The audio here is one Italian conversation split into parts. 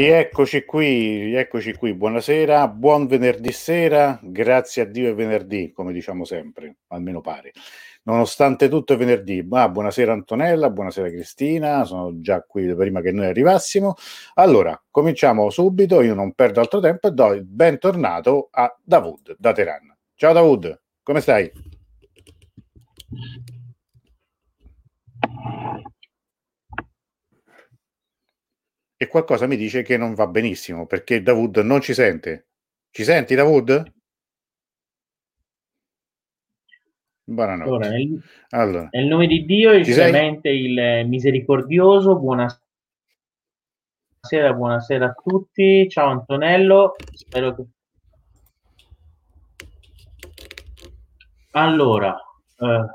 Rieccoci qui, rieccoci qui, buonasera, buon venerdì sera, grazie a Dio è venerdì, come diciamo sempre, almeno pare. Nonostante tutto è venerdì, ah, buonasera Antonella, buonasera Cristina, sono già qui prima che noi arrivassimo. Allora, cominciamo subito, io non perdo altro tempo e do il bentornato a Davud da Teheran. Ciao Davud, come stai? E qualcosa mi dice che non va benissimo perché Davud non ci sente. Ci senti Davud? Buonanotte. Allora, nel, allora. nel nome di Dio, il clemente, il misericordioso, buonasera, buonasera a tutti. Ciao Antonello, spero che... Allora, eh,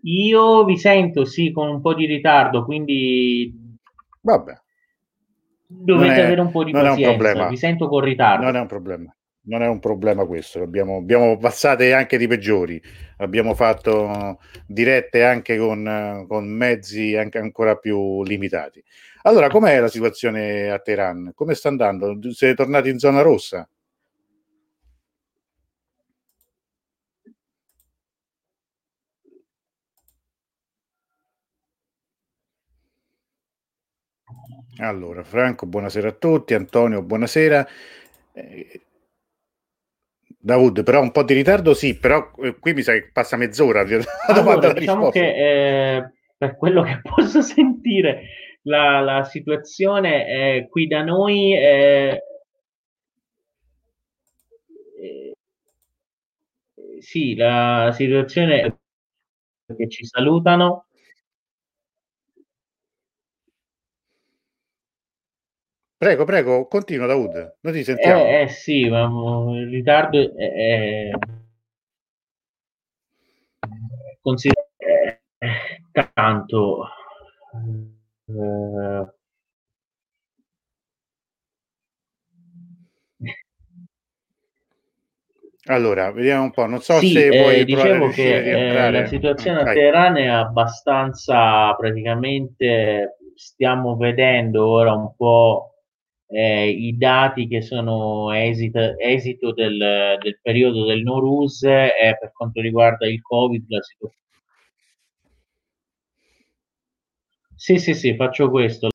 io vi sento sì con un po' di ritardo, quindi... Vabbè. Dovete è, avere un po' di pazienza, vi sento con ritardo. Non è un problema. Non è un problema questo, abbiamo, abbiamo passate anche di peggiori, abbiamo fatto dirette anche con, con mezzi anche ancora più limitati. Allora, com'è la situazione a Teheran? Come sta andando? Siete tornati in zona rossa? Allora, Franco, buonasera a tutti. Antonio, buonasera. Eh, Davud, però un po' di ritardo sì, però eh, qui mi sa che passa mezz'ora. Allora, diciamo che eh, per quello che posso sentire la, la situazione qui da noi eh, eh, sì, la situazione che ci salutano Prego, prego, continua Daud, noi ti sentiamo. Eh, eh sì, ma il ritardo è, è... Consider- eh, tanto eh... Allora, vediamo un po', non so sì, se eh, dicevo che eh, la situazione mm, a Teheran è abbastanza praticamente stiamo vedendo ora un po' eh, i dati che sono esito, esito del, del, periodo del Norus e per quanto riguarda il Covid la situazione. Sì, sì, sì, faccio questo.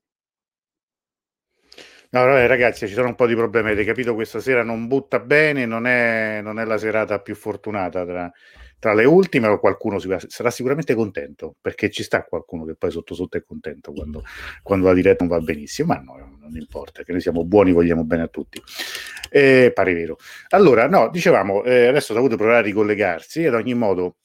No, vabbè, ragazzi, ci sono un po' di problemi. Avete capito? Questa sera non butta bene, non è, non è la serata più fortunata tra, tra le ultime o qualcuno si, sarà sicuramente contento perché ci sta qualcuno che poi sotto sotto è contento quando, quando la diretta non va benissimo ma no, non importa che noi siamo buoni vogliamo bene a tutti eh, pare vero allora no dicevamo eh, adesso ha dovuto provare a ricollegarsi ad ogni modo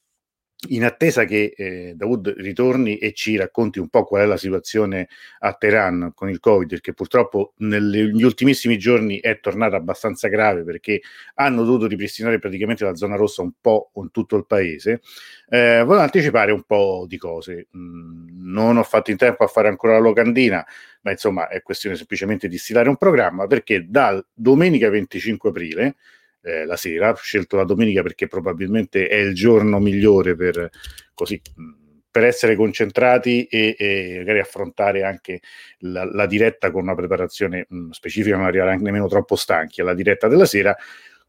in attesa che eh, Dawood ritorni e ci racconti un po' qual è la situazione a Teheran con il Covid, perché purtroppo negli ultimissimi giorni è tornata abbastanza grave perché hanno dovuto ripristinare praticamente la zona rossa un po' con tutto il paese, eh, volevo anticipare un po' di cose. Mm, non ho fatto in tempo a fare ancora la locandina, ma insomma è questione semplicemente di stilare un programma perché dal domenica 25 aprile eh, la sera, ho scelto la domenica perché probabilmente è il giorno migliore per, così, per essere concentrati e, e, magari affrontare anche la, la, diretta con una preparazione mh, specifica, non arrivare anche nemmeno troppo stanchi alla diretta della sera.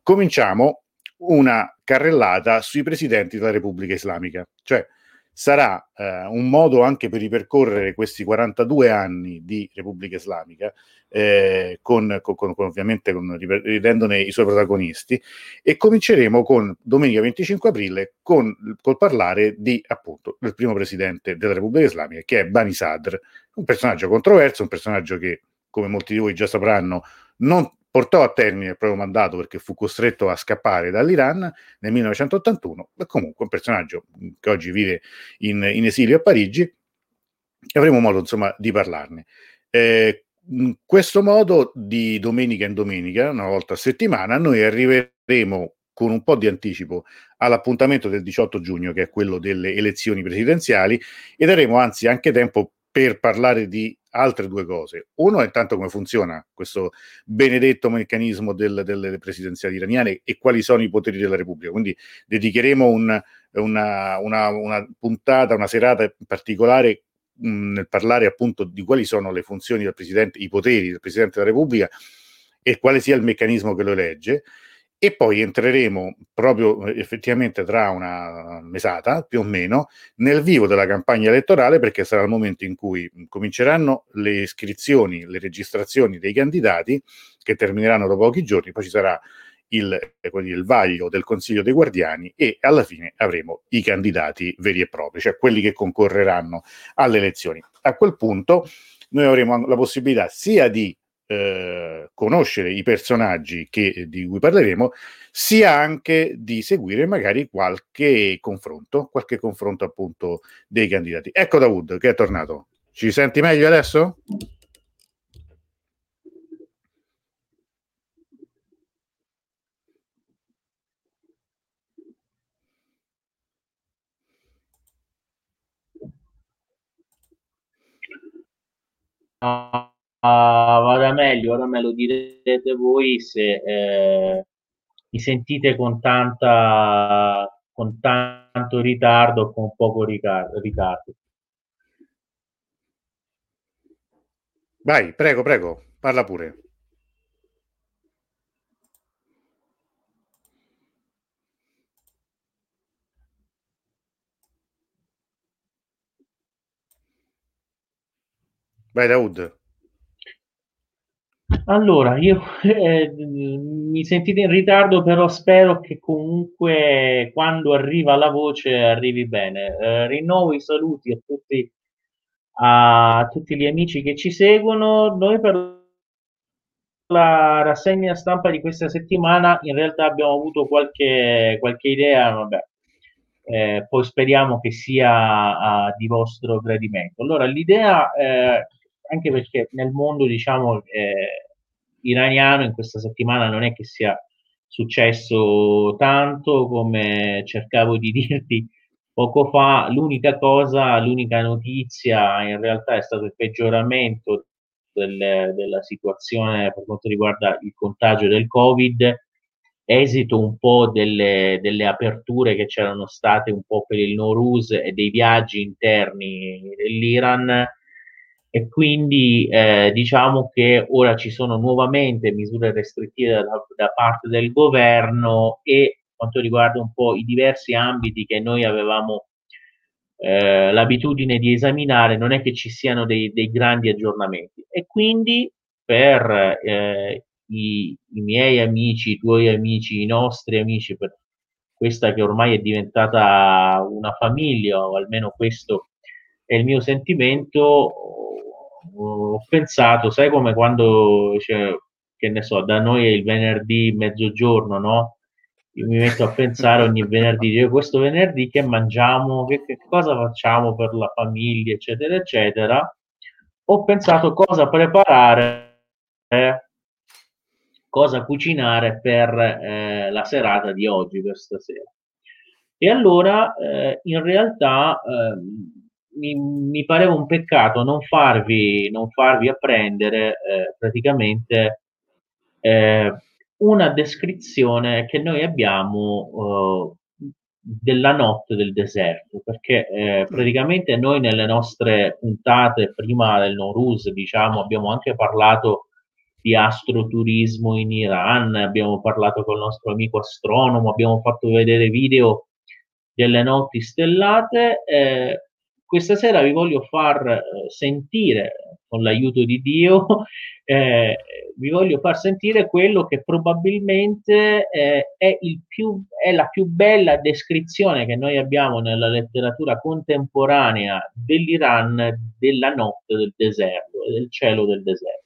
Cominciamo una carrellata sui presidenti della Repubblica Islamica, cioè sarà eh, un modo anche per ripercorrere questi 42 anni di Repubblica Islamica, eh, con, con, con, ovviamente con, ridendone i suoi protagonisti, e cominceremo con domenica 25 aprile con, col parlare di appunto del primo presidente della Repubblica Islamica, che è Bani Sadr, un personaggio controverso, un personaggio che, come molti di voi già sapranno, non portò a termine il proprio mandato perché fu costretto a scappare dall'Iran nel 1981, ma comunque un personaggio che oggi vive in, in esilio a Parigi e avremo modo insomma di parlarne. Eh, in questo modo di domenica in domenica, una volta a settimana, noi arriveremo con un po' di anticipo all'appuntamento del 18 giugno, che è quello delle elezioni presidenziali, e daremo anzi anche tempo per parlare di altre due cose. Uno è intanto come funziona questo benedetto meccanismo del, delle presidenziali iraniane e quali sono i poteri della Repubblica. Quindi dedicheremo un, una, una, una, puntata, una serata in particolare mh, nel parlare appunto di quali sono le funzioni del Presidente, i poteri del Presidente della Repubblica e quale sia il meccanismo che lo elegge e poi entreremo proprio eh, effettivamente tra una mesata più o meno nel vivo della campagna elettorale perché sarà il momento in cui cominceranno le iscrizioni, le registrazioni dei candidati che termineranno dopo pochi giorni, poi ci sarà il, eh, il vaglio del Consiglio dei Guardiani e alla fine avremo i candidati veri e propri, cioè quelli che concorreranno alle elezioni. A quel punto noi avremo la possibilità sia di eh, conoscere i personaggi che, di cui parleremo, sia anche di seguire magari qualche confronto, qualche confronto appunto dei candidati. Ecco Dawood che è tornato. Ci senti meglio adesso? Uh, vada meglio, ora me lo direte voi se eh, mi sentite con tanta con tanto ritardo o con poco ritardo. Vai, prego, prego, parla pure. Vai, Daud. Allora, io eh, mi sentite in ritardo, però spero che comunque quando arriva la voce arrivi bene. Eh, rinnovo i saluti a tutti, a tutti gli amici che ci seguono. Noi per la rassegna stampa di questa settimana in realtà abbiamo avuto qualche, qualche idea, vabbè, eh, poi speriamo che sia uh, di vostro gradimento. Allora, l'idea, eh, anche perché nel mondo, diciamo, eh, iraniano in questa settimana non è che sia successo tanto come cercavo di dirti poco fa. L'unica cosa, l'unica notizia in realtà è stato il peggioramento del, della situazione per quanto riguarda il contagio del Covid, esito un po' delle, delle aperture che c'erano state un po' per il Norus e dei viaggi interni dell'Iran e quindi eh, diciamo che ora ci sono nuovamente misure restrittive da, da, parte del governo e quanto riguarda un po' i diversi ambiti che noi avevamo eh, l'abitudine di esaminare, non è che ci siano dei, dei grandi aggiornamenti. E quindi per eh, i, i, miei amici, i tuoi amici, i nostri amici, per questa che ormai è diventata una famiglia, o almeno questo è il mio sentimento, ho pensato, sai come quando, cioè, che ne so, da noi è il venerdì mezzogiorno, no? Io mi metto a pensare ogni venerdì, io questo venerdì che mangiamo, che, che cosa facciamo per la famiglia, eccetera, eccetera. Ho pensato cosa preparare, eh, cosa cucinare per eh, la serata di oggi, per stasera. E allora, eh, in realtà, ehm, mi, mi, pareva un peccato non farvi, non farvi apprendere eh, praticamente eh, una descrizione che noi abbiamo eh, della notte del deserto, perché eh, praticamente noi nelle nostre puntate prima del Norus, diciamo, abbiamo anche parlato di astroturismo in Iran, abbiamo parlato con il nostro amico astronomo, abbiamo fatto vedere video delle notti stellate. Eh, questa sera vi voglio far eh, sentire, con l'aiuto di Dio, eh, vi voglio far sentire quello che probabilmente eh, è, più, è, la più bella descrizione che noi abbiamo nella letteratura contemporanea dell'Iran della notte del deserto, del cielo del deserto.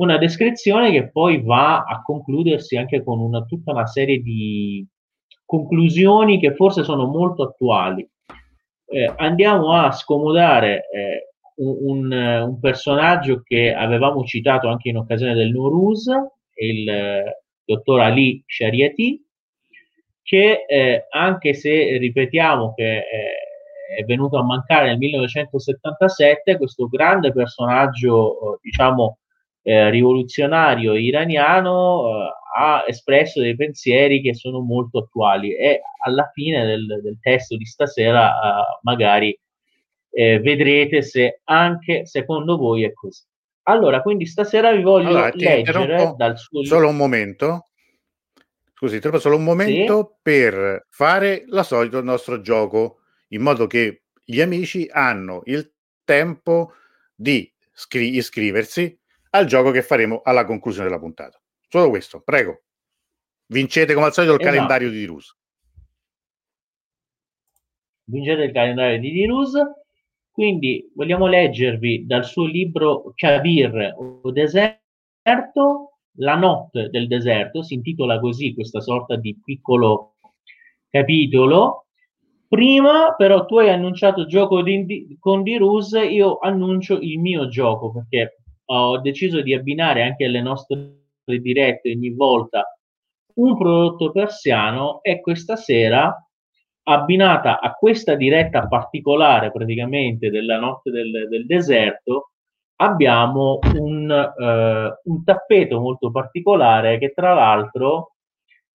Una descrizione che poi va a concludersi anche con una, tutta una serie di conclusioni che forse sono molto attuali eh, andiamo a scomodare eh, un, un, personaggio che avevamo citato anche in occasione del Nuruz, il eh, dottor Ali Shariati, che eh, anche se ripetiamo che eh, è venuto a mancare nel 1977, questo grande personaggio, diciamo, eh, rivoluzionario iraniano ha espresso dei pensieri che sono molto attuali e alla fine del, del testo di stasera uh, magari eh, vedrete se anche secondo voi è così. Allora, quindi stasera vi voglio allora, leggere dal suo libro. Solo un momento. Scusi, trovo solo un momento sì. per fare la solito nostro gioco, in modo che gli amici hanno il tempo di scri- iscriversi al gioco che faremo alla conclusione della puntata. Solo questo, prego. Vincete come al solito il esatto. calendario di Dirus. Vincete il calendario di Dirus. Quindi vogliamo leggervi dal suo libro Kabir o deserto, la notte del deserto, si intitola così questa sorta di piccolo capitolo. Prima però tu hai annunciato il gioco di, con Dirus, io annuncio il mio gioco perché ho deciso di abbinare anche alle nostre dirette ogni volta un prodotto persiano e questa sera abbinata a questa diretta particolare praticamente della notte del, del deserto abbiamo un, eh, un tappeto molto particolare che tra l'altro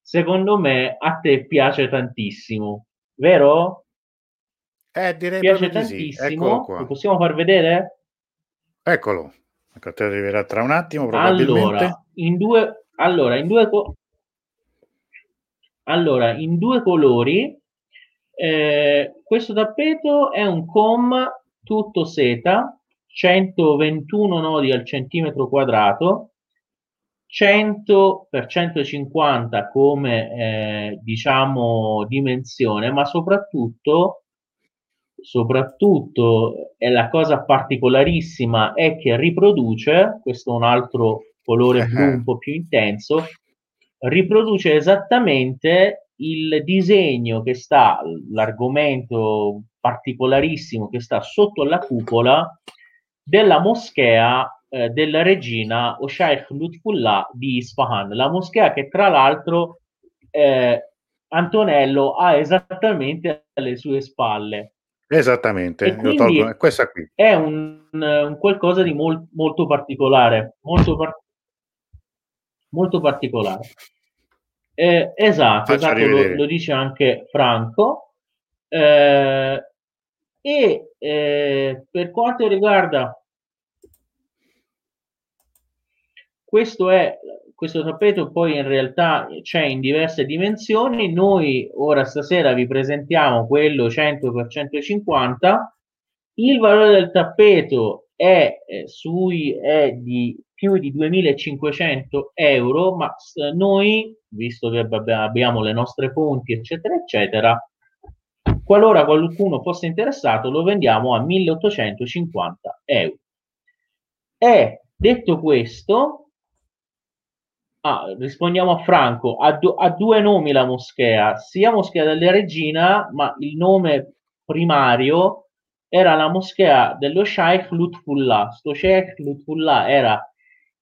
secondo me a te piace tantissimo vero? Eh, direi piace tantissimo sì. lo possiamo far vedere? eccolo ecco te arriverà tra un attimo probabilmente allora in due, allora, in due, co- allora, in due colori eh, questo tappeto è un com tutto seta 121 nodi al centimetro quadrato 100 per 150 come eh, diciamo dimensione ma soprattutto soprattutto è la cosa particolarissima è che riproduce questo è un altro colore blu un po' più intenso riproduce esattamente il disegno che sta l'argomento particolarissimo che sta sotto la cupola della moschea eh, della regina Oshaykh Lutfullah di Isfahan, la moschea che tra l'altro eh, Antonello ha esattamente alle sue spalle. Esattamente, tolgo questa qui. È un, un qualcosa di mol, molto particolare, molto, par- molto particolare. Eh, esatto, esatto lo, lo, dice anche Franco. Eh, e eh, per quanto riguarda questo è questo tappeto poi in realtà c'è in diverse dimensioni noi ora stasera vi presentiamo quello 100 x 150 il valore del tappeto è, eh, sui, è di più di 2500 euro ma noi visto che abbiamo le nostre fonti eccetera eccetera Qualora qualcuno fosse interessato, lo vendiamo a 1850 euro. E detto questo, ah, rispondiamo a Franco, ha, do, ha, due nomi la moschea, sia Moschea della Regina, ma il nome primario era la moschea dello Sheikh Lutfullah. Sto Sheikh Lutfullah era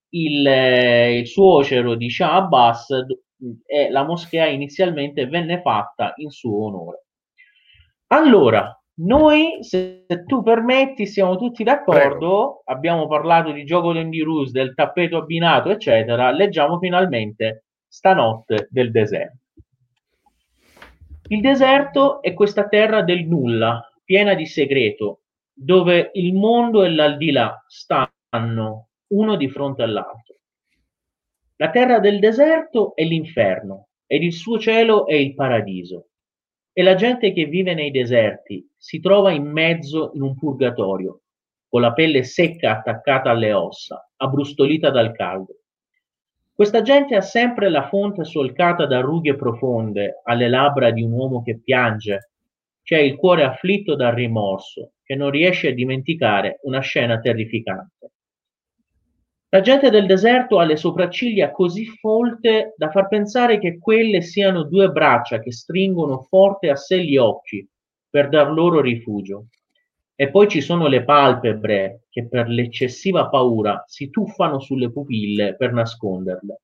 il, eh, il suocero di Shah Abbas e la moschea inizialmente venne fatta in suo onore. Allora, noi, se tu permetti, siamo tutti d'accordo, Prego. abbiamo parlato di gioco di Rus, del tappeto abbinato, eccetera, leggiamo finalmente Stanotte del deserto. Il deserto è questa terra del nulla, piena di segreto, dove il mondo e l'aldilà stanno uno di fronte all'altro. La terra del deserto è l'inferno ed il suo cielo è il paradiso. E la gente che vive nei deserti si trova in mezzo in un purgatorio, con la pelle secca attaccata alle ossa, abbrustolita dal caldo. Questa gente ha sempre la fonte solcata da rughe profonde alle labbra di un uomo che piange, ha il cuore afflitto dal rimorso, che non riesce a dimenticare una scena terrificante. La gente del deserto ha le sopracciglia così folte da far pensare che quelle siano due braccia che stringono forte a sé gli occhi per dar loro rifugio. E poi ci sono le palpebre che per l'eccessiva paura si tuffano sulle pupille per nasconderle.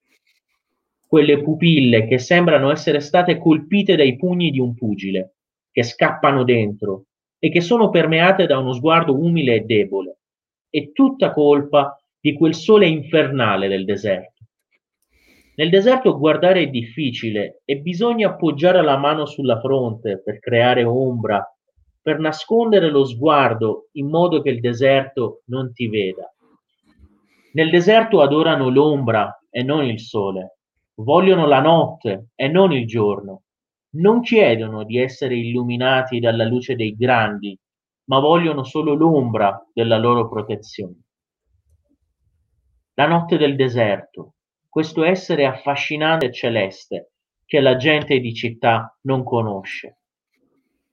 Quelle pupille che sembrano essere state colpite dai pugni di un pugile, che scappano dentro e che sono permeate da uno sguardo umile e debole. È tutta colpa di quel sole infernale del deserto. Nel deserto guardare è difficile e bisogna appoggiare la mano sulla fronte per creare ombra per nascondere lo sguardo in modo che il deserto non ti veda. Nel deserto adorano l'ombra e non il sole, vogliono la notte e non il giorno. Non chiedono di essere illuminati dalla luce dei grandi, ma vogliono solo l'ombra della loro protezione. La notte del deserto, questo essere affascinante e celeste che la gente di città non conosce.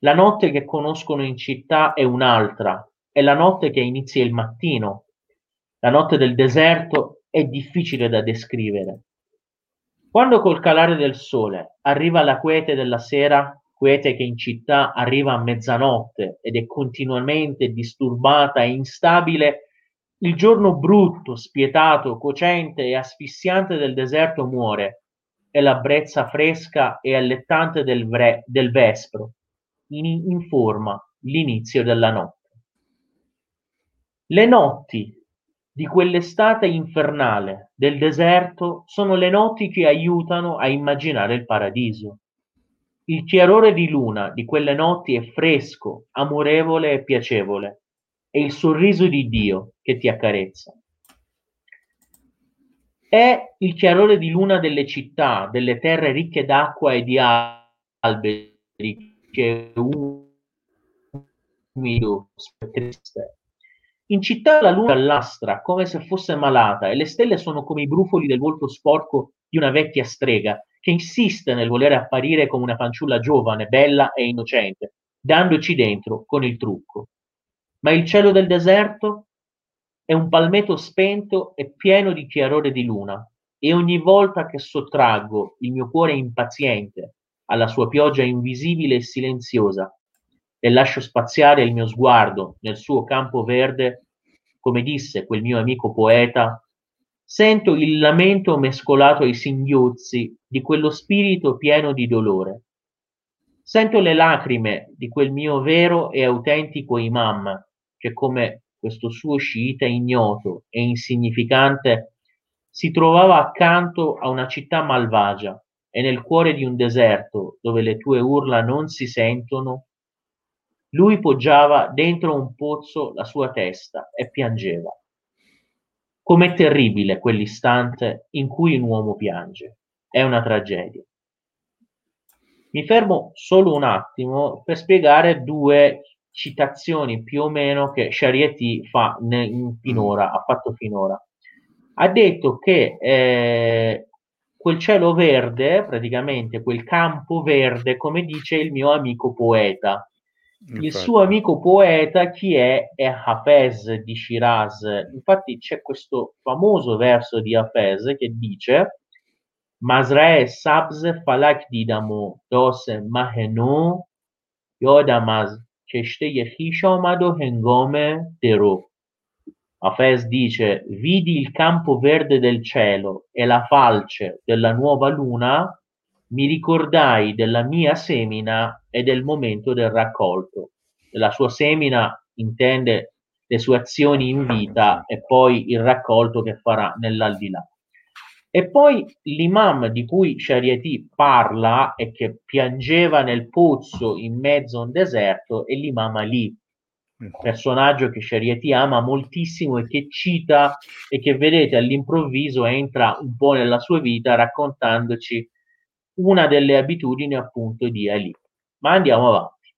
La notte che conoscono in città è un'altra, è la notte che inizia il mattino. La notte del deserto è difficile da descrivere. Quando col calare del sole arriva la quiete della sera, quiete che in città arriva a mezzanotte ed è continuamente disturbata e instabile, il giorno brutto, spietato, cocente e asfissiante del deserto muore e la brezza fresca e allettante del, vre- del vespro in- informa l'inizio della notte. Le notti di quell'estate infernale del deserto sono le notti che aiutano a immaginare il paradiso. Il chiarore di luna di quelle notti è fresco, amorevole e piacevole. È il sorriso di Dio che ti accarezza. È il chiarore di luna delle città, delle terre ricche d'acqua e di alberi, che è umido, triste. In città la luna allastra come se fosse malata e le stelle sono come i brufoli del volto sporco di una vecchia strega che insiste nel volere apparire come una fanciulla giovane, bella e innocente, dandoci dentro con il trucco. Ma il cielo del deserto è un palmetto spento e pieno di chiarore di luna, e ogni volta che sottraggo il mio cuore impaziente alla sua pioggia invisibile e silenziosa e lascio spaziare il mio sguardo nel suo campo verde, come disse quel mio amico poeta, Sento il lamento mescolato ai singhiozzi di quello spirito pieno di dolore. Sento le lacrime di quel mio vero e autentico imam, che come questo suo sciita ignoto e insignificante si trovava accanto a una città malvagia e nel cuore di un deserto dove le tue urla non si sentono, lui poggiava dentro un pozzo la sua testa e piangeva. Com'è terribile quell'istante in cui un uomo piange. È una tragedia. Mi fermo solo un attimo per spiegare due citazioni più o meno che Shariati fa ne, finora, ha fatto finora. Ha detto che eh, quel cielo verde, praticamente quel campo verde, come dice il mio amico poeta, Infatti. Il suo amico poeta chi è? È Hafez di Shiraz. Infatti c'è questo famoso verso di Hafez che dice Mazrae sabz falak didamo dos mahenu yodam az کشته خیش آمد و هنگام درو Hafez dice vidi il campo verde del cielo e la falce della nuova luna mi ricordai della mia semina e del momento del raccolto. La sua semina intende le sue azioni in vita e poi il raccolto che farà nell'aldilà. E poi l'imam di cui Shariati parla e che piangeva nel pozzo in mezzo a un deserto è l'imam Ali, personaggio che Shariati ama moltissimo e che cita e che vedete all'improvviso entra un po' nella sua vita raccontandoci una delle abitudini appunto di Ali. Ma andiamo avanti.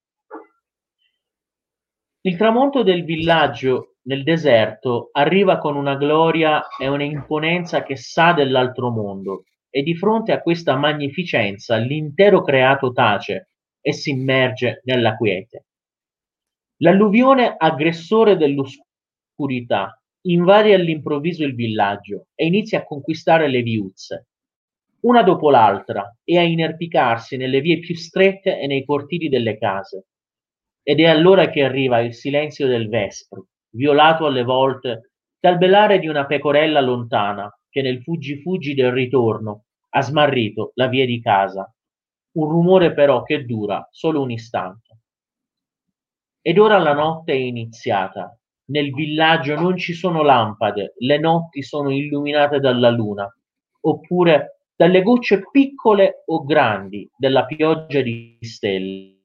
Il tramonto del villaggio nel deserto arriva con una gloria e una imponenza che sa dell'altro mondo e di fronte a questa magnificenza l'intero creato tace e si immerge nella quiete. L'alluvione aggressore dell'oscurità invade all'improvviso il villaggio e inizia a conquistare le viuzze, una dopo l'altra, e a inerpicarsi nelle vie più strette e nei cortili delle case. Ed è allora che arriva il silenzio del vespro, violato alle volte dal belare di una pecorella lontana che nel fuggi-fuggi del ritorno ha smarrito la via di casa. Un rumore però che dura solo un istante. Ed ora la notte è iniziata. Nel villaggio non ci sono lampade, le notti sono illuminate dalla luna, oppure dalle gocce piccole o grandi della pioggia di stelle.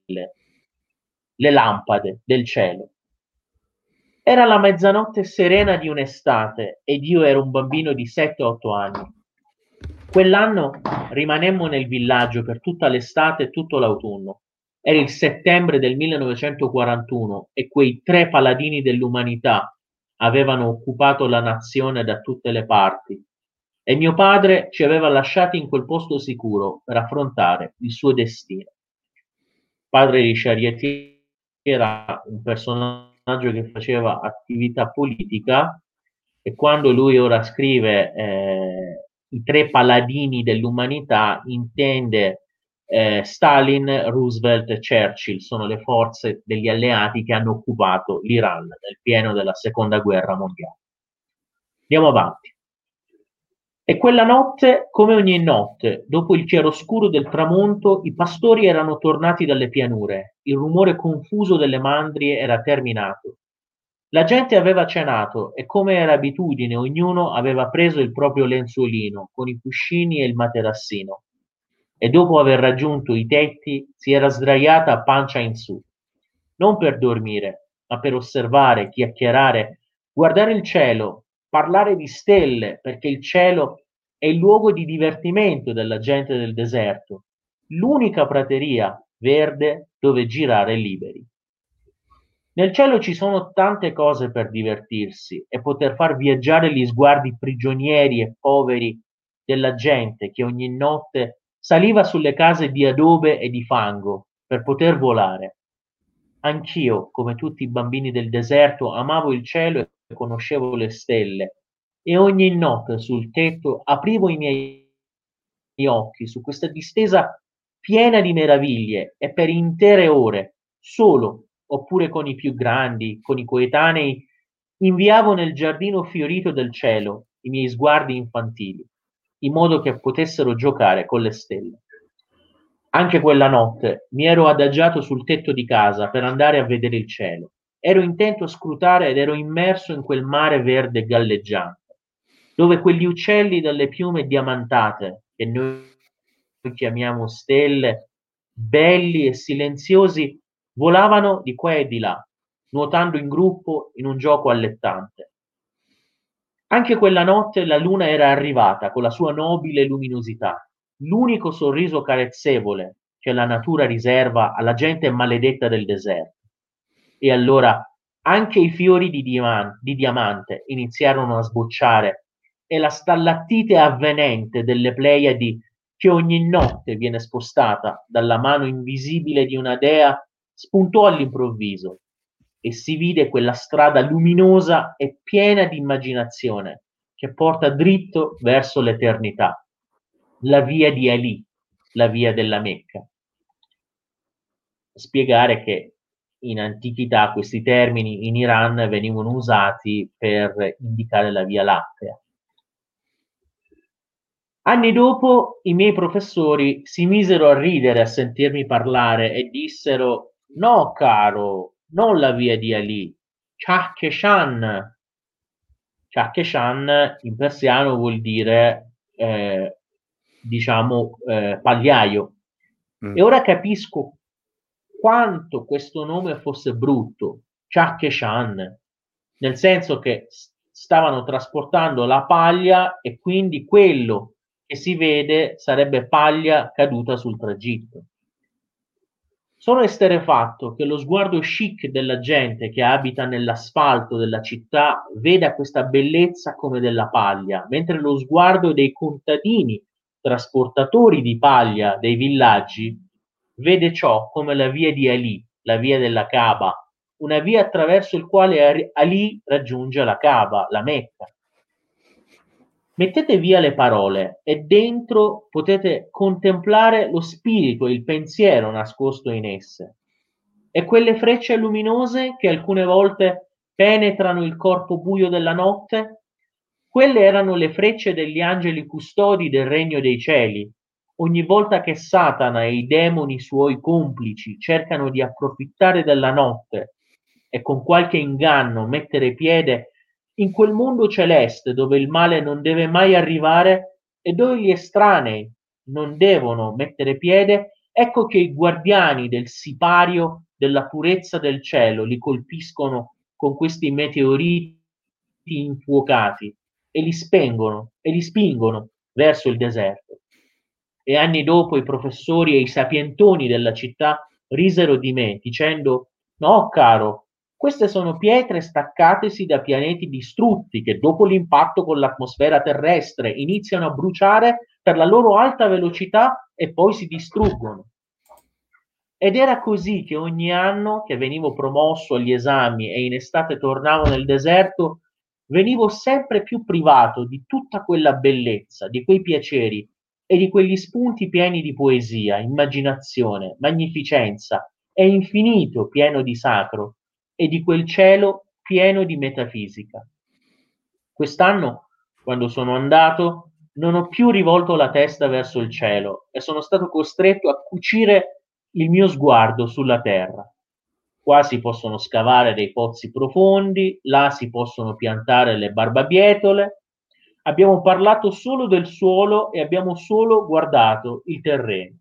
le lampade del cielo. Era la mezzanotte serena di un'estate ed io ero un bambino di 7-8 anni. Quell'anno rimanemmo nel villaggio per tutta l'estate e tutto l'autunno. Era il settembre del 1941 e quei tre paladini dell'umanità avevano occupato la nazione da tutte le parti e mio padre ci aveva lasciati in quel posto sicuro per affrontare il suo destino. Padre di Charrietier era un personaggio che faceva attività politica e quando lui ora scrive eh, i tre paladini dell'umanità intende eh, Stalin, Roosevelt e Churchill sono le forze degli alleati che hanno occupato l'Iran nel pieno della seconda guerra mondiale. Andiamo avanti. E quella notte, come ogni notte, dopo il chiaroscuro del tramonto, i pastori erano tornati dalle pianure, il rumore confuso delle mandrie era terminato. La gente aveva cenato e, come era abitudine, ognuno aveva preso il proprio lenzuolino con i cuscini e il materassino. E dopo aver raggiunto i tetti si era sdraiata a pancia in su, non per dormire, ma per osservare, chiacchierare, guardare il cielo, parlare di stelle, perché il cielo è il luogo di divertimento della gente del deserto, l'unica prateria verde dove girare liberi. Nel cielo ci sono tante cose per divertirsi e poter far viaggiare gli sguardi prigionieri e poveri della gente che ogni notte saliva sulle case di adobe e di fango per poter volare. Anch'io, come tutti i bambini del deserto, amavo il cielo conoscevo le stelle e ogni notte sul tetto aprivo i miei occhi su questa distesa piena di meraviglie e per intere ore solo oppure con i più grandi, con i coetanei, inviavo nel giardino fiorito del cielo i miei sguardi infantili, in modo che potessero giocare con le stelle. Anche quella notte mi ero adagiato sul tetto di casa per andare a vedere il cielo. Ero intento a scrutare ed ero immerso in quel mare verde galleggiante, dove quegli uccelli dalle piume diamantate, che noi chiamiamo stelle, belli e silenziosi, Volavano di qua e di là, nuotando in gruppo in un gioco allettante. Anche quella notte la luna era arrivata con la sua nobile luminosità, l'unico sorriso carezzevole che la natura riserva alla gente maledetta del deserto. E allora anche i fiori di, diamante, di diamante iniziarono a sbocciare e la stallattite avvenente delle Pleiadi che ogni notte viene spostata dalla mano invisibile di una dea spuntò all'improvviso e si vide quella strada luminosa e piena di immaginazione che porta dritto verso l'eternità, la via di Ali, la via della Mecca. Spiegare che in antichità questi termini in Iran venivano usati per indicare la via lattea. Anni dopo i miei professori si misero a ridere a sentirmi parlare e dissero No, caro, non la via di Ali, Chahkeshan. Chahkeshan in persiano vuol dire, eh, diciamo, eh, pagliaio. Mm. E ora capisco quanto questo nome fosse brutto, Chahkeshan, nel senso che stavano trasportando la paglia e quindi quello che si vede sarebbe paglia caduta sul tragitto. Sono esterefatto che lo sguardo chic della gente che abita nell'asfalto della città veda questa bellezza come della paglia, mentre lo sguardo dei contadini trasportatori di paglia dei villaggi vede ciò come la via di Ali, la via della Kaaba, una via attraverso il quale Ali raggiunge la Kaaba, la Mecca. Mettete via le parole e dentro potete contemplare lo spirito e il pensiero nascosto in esse. E quelle frecce luminose che alcune volte penetrano il corpo buio della notte, quelle erano le frecce degli angeli custodi del regno dei cieli. Ogni volta che Satana e i demoni suoi complici cercano di approfittare della notte e con qualche inganno mettere piede in quel mondo celeste dove il male non deve mai arrivare e dove gli estranei non devono mettere piede, ecco che i guardiani del sipario della purezza del cielo li colpiscono con questi meteoriti infuocati e li spengono e li spingono verso il deserto. E anni dopo i professori e i sapientoni della città risero di me, dicendo: No, caro, queste sono pietre staccatesi da pianeti distrutti che dopo l'impatto con l'atmosfera terrestre iniziano a bruciare per la loro alta velocità e poi si distruggono. Ed era così che ogni anno che venivo promosso agli esami e in estate tornavo nel deserto, venivo sempre più privato di tutta quella bellezza, di quei piaceri e di quegli spunti pieni di poesia, immaginazione, magnificenza e infinito pieno di sacro e di quel cielo pieno di metafisica. Quest'anno, quando sono andato, non ho più rivolto la testa verso il cielo e sono stato costretto a cucire il mio sguardo sulla terra. Qua si possono scavare dei pozzi profondi, là si possono piantare le barbabietole. Abbiamo parlato solo del suolo e abbiamo solo guardato il terreno.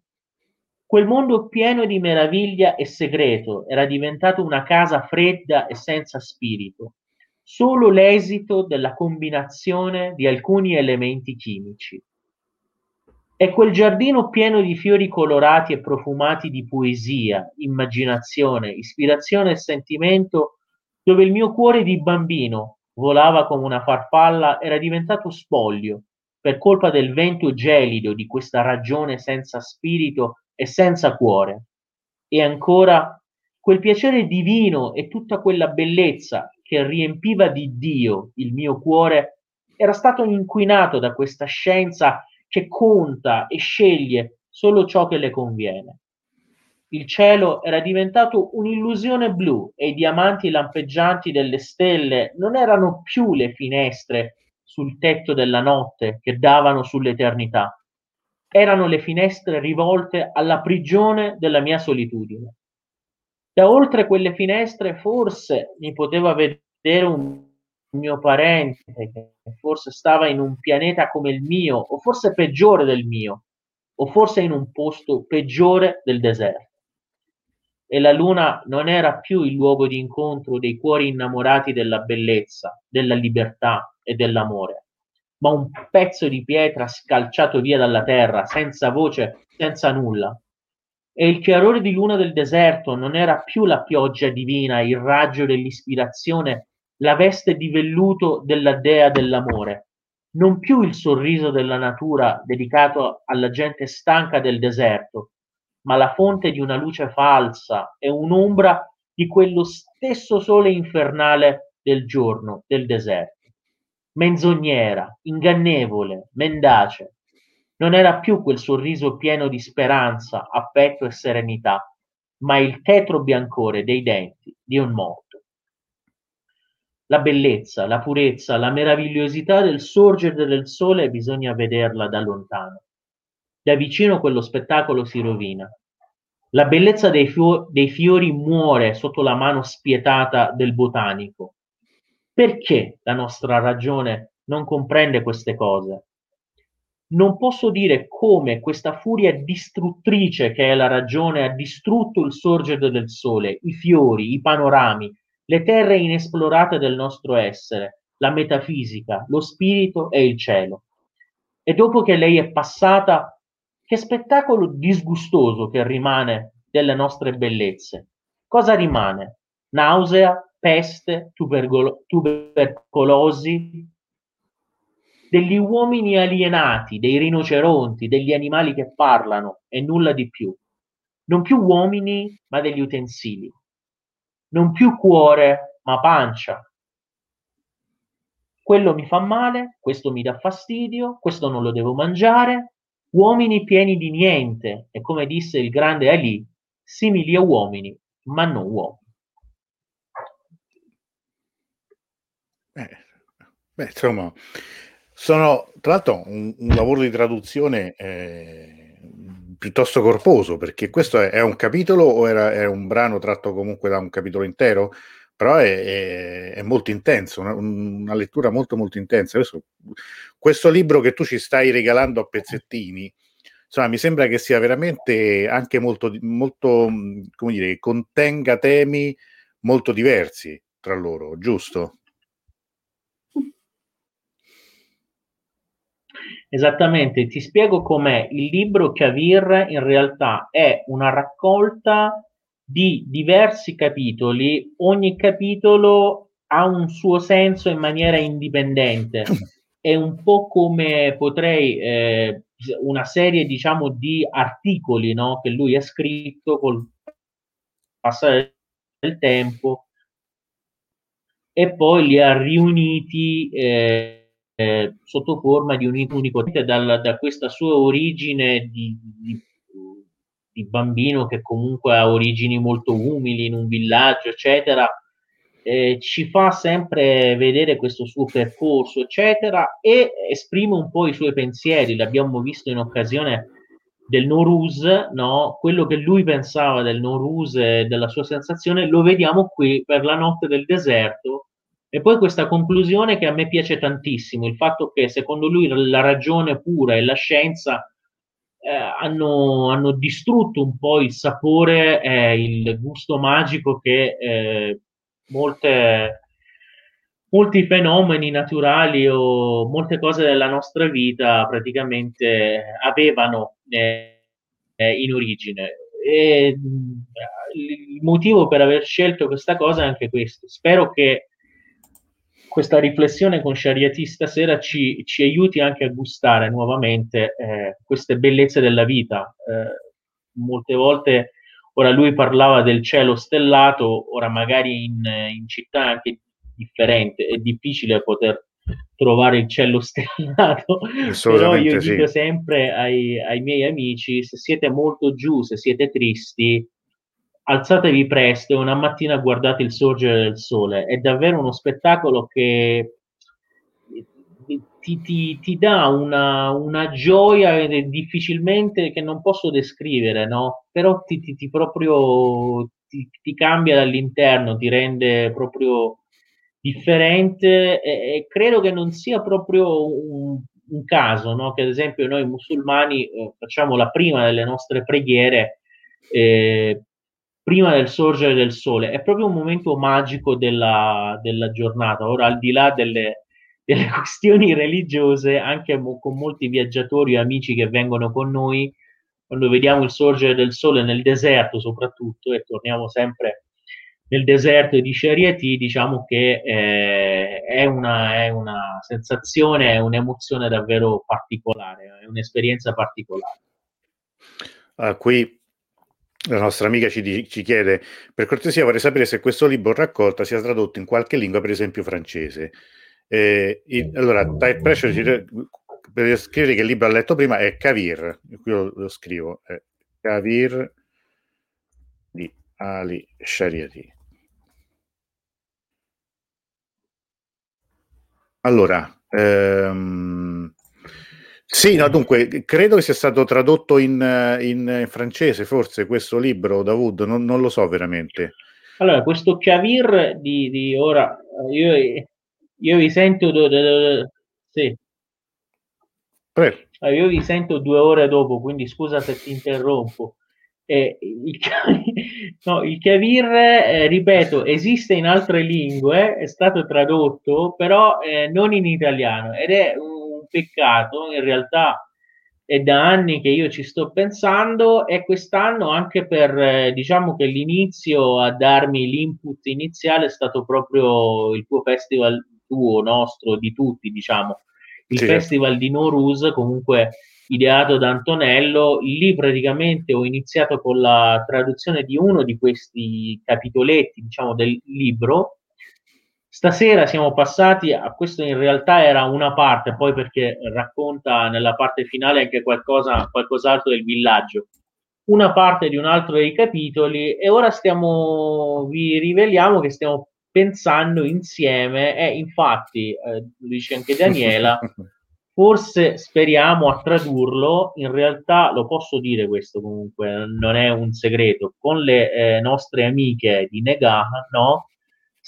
Quel mondo pieno di meraviglia e segreto era diventato una casa fredda e senza spirito, solo l'esito della combinazione di alcuni elementi chimici. È quel giardino pieno di fiori colorati e profumati di poesia, immaginazione, ispirazione e sentimento, dove il mio cuore di bambino volava come una farfalla, era diventato spoglio per colpa del vento gelido di questa ragione senza spirito e senza cuore. E ancora quel piacere divino e tutta quella bellezza che riempiva di Dio il mio cuore era stato inquinato da questa scienza che conta e sceglie solo ciò che le conviene. Il cielo era diventato un'illusione blu e i diamanti lampeggianti delle stelle non erano più le finestre sul tetto della notte che davano sull'eternità. Erano le finestre rivolte alla prigione della mia solitudine. Da oltre quelle finestre forse mi poteva vedere un mio parente che forse stava in un pianeta come il mio, o forse peggiore del mio, o forse in un posto peggiore del deserto. E la luna non era più il luogo di incontro dei cuori innamorati della bellezza, della libertà e dell'amore, ma un pezzo di pietra scalciato via dalla terra, senza voce, senza nulla. E il chiarore di luna del deserto non era più la pioggia divina, il raggio dell'ispirazione la veste di velluto della dea dell'amore, non più il sorriso della natura dedicato alla gente stanca del deserto, ma la fonte di una luce falsa e un'ombra di quello stesso sole infernale del giorno del deserto. Menzognera, ingannevole, mendace. Non era più quel sorriso pieno di speranza, affetto e serenità, ma il tetro biancore dei denti di un morto la bellezza, la purezza, la meravigliosità del sorgere del sole bisogna vederla da lontano. Da vicino quello spettacolo si rovina. La bellezza dei, fio- dei fiori muore sotto la mano spietata del botanico. Perché la nostra ragione non comprende queste cose? Non posso dire come questa furia distruttrice che è la ragione ha distrutto il sorgere del sole, i fiori, i panorami, le terre inesplorate del nostro essere, la metafisica, lo spirito e il cielo. E dopo che lei è passata, che spettacolo disgustoso che rimane delle nostre bellezze. Cosa rimane? Nausea, peste, tubercolo- tubercolosi, degli uomini alienati, dei rinoceronti, degli animali che parlano e nulla di più. Non più uomini, ma degli utensili non più cuore, ma pancia. Quello mi fa male, questo mi dà fastidio, questo non lo devo mangiare. Uomini pieni di niente, e come disse il grande Ali, simili a uomini, ma non uomini. Eh, beh, insomma, sono tra l'altro un, un lavoro di traduzione eh, piuttosto corposo, perché questo è, è un capitolo o era, è un brano tratto comunque da un capitolo intero? Però è, è, è molto intenso, una, una, lettura molto molto intensa. Adesso, questo libro che tu ci stai regalando a pezzettini, insomma, mi sembra che sia veramente anche molto, molto come dire, contenga temi molto diversi tra loro, giusto? Esattamente, ti spiego com'è. Il libro Cavir in realtà è una raccolta di diversi capitoli, ogni capitolo ha un suo senso in maniera indipendente. È un po' come potrei eh, una serie, diciamo, di articoli no? che lui ha scritto col passare del tempo e poi li ha riuniti eh, eh, sotto forma di un unico da questa sua origine di, di, di, bambino che comunque ha origini molto umili in un villaggio, eccetera, eh, ci fa sempre vedere questo suo percorso, eccetera, e esprime un po' i suoi pensieri. L'abbiamo visto in occasione del Norus, no? quello che lui pensava del Norus e della sua sensazione, lo vediamo qui per la notte del deserto. E poi questa conclusione che a me piace tantissimo, il fatto che secondo lui la ragione pura e la scienza eh, hanno, hanno, distrutto un po' il sapore e il gusto magico che eh, molte, molti fenomeni naturali o molte cose della nostra vita praticamente avevano eh, eh, in origine. E, il motivo per aver scelto questa cosa è anche questo. Spero che questa riflessione con Shariati stasera ci, ci, aiuti anche a gustare nuovamente eh, queste bellezze della vita. Eh, molte volte Ora lui parlava del cielo stellato, ora magari in, in città anche differente, è difficile poter trovare il cielo stellato, però io sì. dico sempre ai, ai, miei amici, se siete molto giù, se siete tristi, alzatevi presto e una mattina guardate il sorgere del sole, è davvero uno spettacolo che ti, ti, ti dà una, una, gioia difficilmente che non posso descrivere, no? Però ti, ti proprio ti, cambia dall'interno, ti rende proprio differente e, e credo che non sia proprio un, un caso, no? Che ad esempio noi musulmani eh, facciamo la prima delle nostre preghiere eh, prima del sorgere del sole, è proprio un momento magico della, della giornata. Ora, al di là delle, delle questioni religiose anche mo- con molti viaggiatori e amici che vengono con noi quando vediamo il sorgere del sole nel deserto soprattutto e torniamo sempre nel deserto di Shariati diciamo che eh, è, una, è, una, sensazione, è un'emozione davvero particolare, è un'esperienza particolare. Ah, qui la nostra amica ci, ci, chiede, per cortesia vorrei sapere se questo libro raccolta sia tradotto in qualche lingua, per esempio francese. Eh, il, allora, Type Pressure per scrivere che il libro ha letto prima è Cavir, qui lo, lo scrivo, è Cavir di Ali Shariati. Allora, ehm, sì, no, dunque, credo che sia stato tradotto in, in francese, forse, questo libro, Davud, non, non, lo so veramente. Allora, questo Cavir di, di ora, io io vi sento do, do, do, sì. Ah, io vi sento due ore dopo, quindi scusa se ti interrompo. Eh, il, no, il Kavir, eh, ripeto, esiste in altre lingue, è stato tradotto, però eh, non in italiano ed è un peccato, in realtà è da anni che io ci sto pensando e quest'anno anche per, eh, diciamo che l'inizio a darmi l'input iniziale è stato proprio il tuo festival tuo, nostro, di tutti, diciamo. Il sì. Festival di Norus, comunque ideato da Antonello, lì praticamente ho iniziato con la traduzione di uno di questi capitoletti, diciamo, del libro. Stasera siamo passati a questo in realtà era una parte, poi perché racconta nella parte finale anche qualcosa, qualcos'altro del villaggio. Una parte di un altro dei capitoli e ora stiamo, vi riveliamo che stiamo pensando insieme e infatti, eh, lo dice anche Daniela, forse speriamo a tradurlo, in realtà lo posso dire questo comunque, non è un segreto, con le eh, nostre amiche di Negaha, no?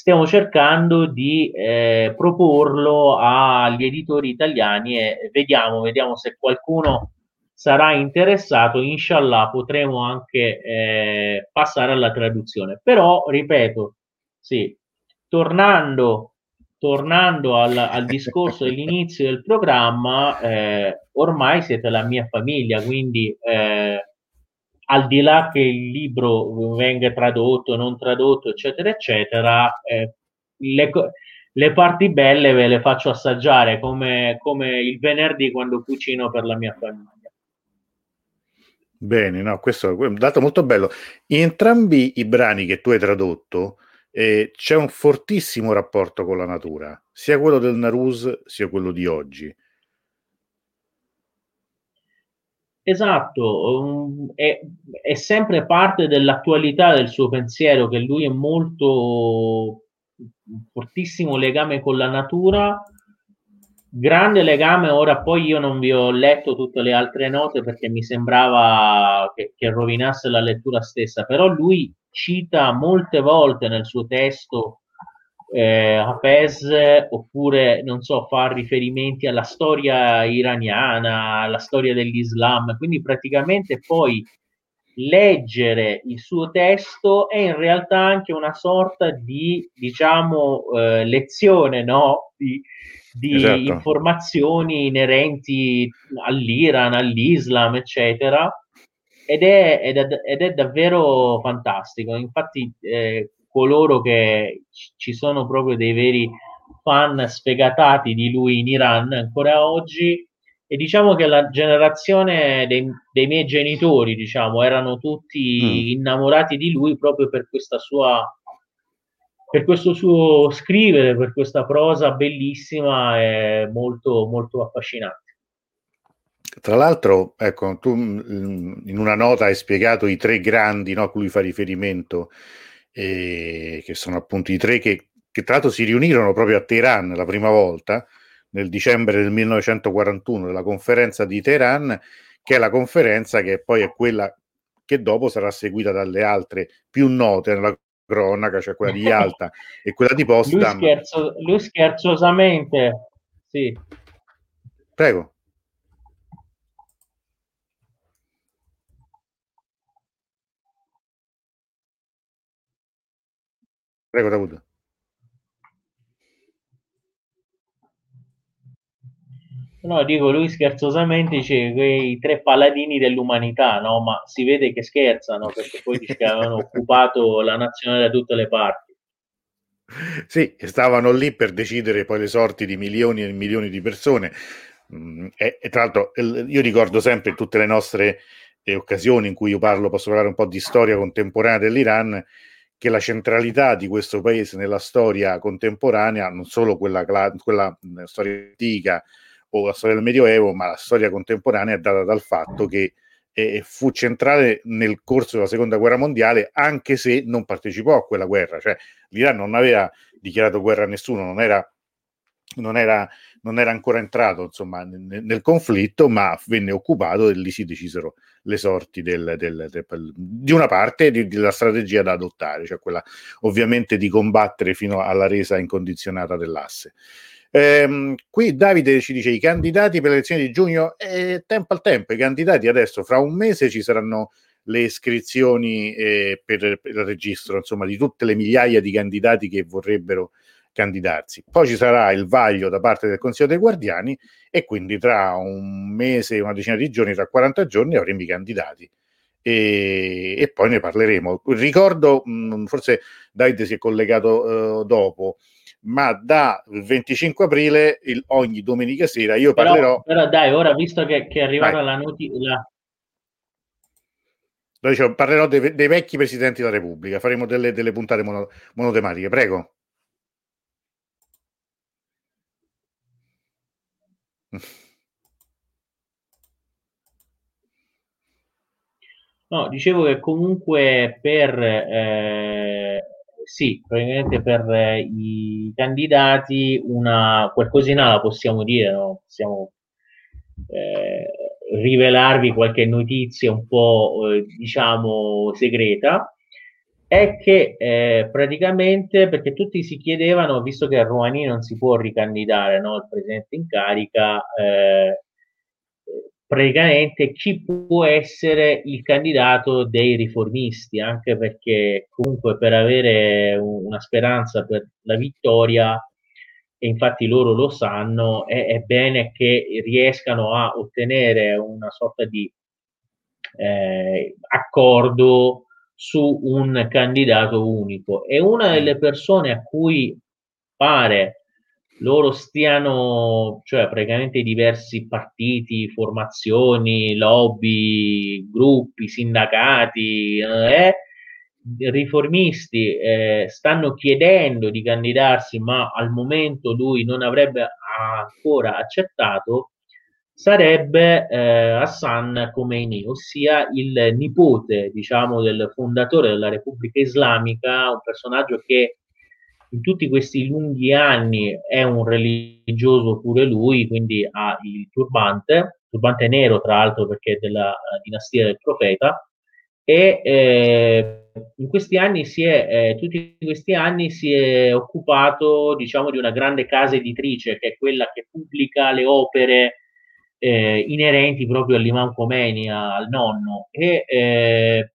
Stiamo cercando di eh, proporlo agli editori italiani e vediamo, vediamo se qualcuno sarà interessato, inshallah potremo anche eh, passare alla traduzione. Però, ripeto, sì, tornando, tornando al, al discorso dell'inizio del programma, eh, ormai siete la mia famiglia, quindi eh, al di là che il libro venga tradotto, non tradotto, eccetera, eccetera, eh, le, le, parti belle ve le faccio assaggiare come, come il venerdì quando cucino per la mia famiglia. Bene, no, questo è un dato molto bello. In entrambi i brani che tu hai tradotto eh, c'è un fortissimo rapporto con la natura, sia quello del Narus sia quello di oggi. Esatto, um, è, è, sempre parte dell'attualità del suo pensiero che lui è molto fortissimo legame con la natura grande legame. Ora poi io non vi ho letto tutte le altre note perché mi sembrava che, che rovinasse la lettura stessa, però lui cita molte volte nel suo testo eh, Hafez oppure non so, fa riferimenti alla storia iraniana, alla storia dell'Islam, quindi praticamente poi leggere il suo testo è in realtà anche una sorta di diciamo eh, lezione no? di, di esatto. informazioni inerenti all'Iran, all'Islam, eccetera. Ed è, ed è, ed è davvero fantastico. Infatti, eh, coloro che ci sono proprio dei veri fan sfegatati di lui in Iran ancora oggi, e diciamo che la generazione dei, dei miei genitori, diciamo, erano tutti mm. innamorati di lui proprio per questa sua per questo suo scrivere, per questa prosa bellissima e molto, molto affascinante. Tra l'altro, ecco, tu mm, in una nota hai spiegato i tre grandi no, a cui fa riferimento, eh, che sono appunto i tre che, che, tra l'altro si riunirono proprio a Teheran la prima volta, nel dicembre del 1941, della conferenza di Teheran, che è la conferenza che poi è quella che dopo sarà seguita dalle altre più note nella cronaca, cioè quella di Yalta e quella di Potsdam. Lui, scherzo, lui scherzosamente, sì. Prego. Prego, Davuto. No, dico, lui scherzosamente dice quei tre paladini dell'umanità, no? Ma si vede che scherzano perché poi dice che avevano occupato la nazione da tutte le parti. Sì, stavano lì per decidere poi le sorti di milioni e milioni di persone. Mm, e, e, tra l'altro io ricordo sempre tutte le nostre eh, occasioni in cui io parlo, posso parlare un po' di storia contemporanea dell'Iran, che la centralità di questo paese nella storia contemporanea, non solo quella, quella storia antica, o la storia del Medioevo, ma la storia contemporanea è data dal fatto che eh, fu centrale nel corso della seconda guerra mondiale, anche se non partecipò a quella guerra. Cioè, l'Iran non aveva dichiarato guerra a nessuno, non era, non era, non era ancora entrato insomma, nel, nel, conflitto, ma venne occupato e lì si decisero le sorti del, del, del, di una parte di, della strategia da adottare, cioè quella ovviamente di combattere fino alla resa incondizionata dell'asse. Ehm, qui Davide ci dice i candidati per le elezioni di giugno, eh, tempo al tempo, i candidati adesso fra un mese ci saranno le iscrizioni eh, per, per, il registro, insomma, di tutte le migliaia di candidati che vorrebbero candidarsi. Poi ci sarà il vaglio da parte del Consiglio dei Guardiani e quindi tra un mese, una decina di giorni, tra 40 giorni avremo i candidati. E, e poi ne parleremo. Ricordo, mh, mm, forse Davide si è collegato uh, dopo, ma da 25 aprile il, ogni domenica sera io però, parlerò. Però dai, ora visto che, che è arrivata la notizia. Dicevo, parlerò dei, dei, vecchi presidenti della Repubblica, faremo delle, delle puntate mono, monotematiche, prego. No, dicevo che comunque per eh, sì, probabilmente per eh, i candidati una qualcosina la possiamo dire, no? possiamo eh, rivelarvi qualche notizia un po' eh, diciamo segreta è che eh, praticamente perché tutti si chiedevano visto che a Rouhani non si può ricandidare no, il presidente in carica eh, praticamente chi può essere il candidato dei riformisti, anche perché comunque per avere una speranza per la vittoria, e infatti loro lo sanno, è, è bene che riescano a ottenere una sorta di eh, accordo su un candidato unico. E una delle persone a cui pare loro stiano, cioè praticamente diversi partiti, formazioni, lobby, gruppi, sindacati, eh, riformisti eh, stanno chiedendo di candidarsi, ma al momento lui non avrebbe ancora accettato, sarebbe eh, Hassan Khomeini, ossia il nipote, diciamo, del fondatore della Repubblica Islamica, un personaggio che in tutti questi lunghi anni è un religioso pure lui, quindi ha il turbante, turbante nero tra l'altro perché è della uh, dinastia del profeta, e eh, in questi anni si è, eh, tutti questi anni si è occupato diciamo di una grande casa editrice che è quella che pubblica le opere eh, inerenti proprio all'Imam Khomeini, al nonno. E eh,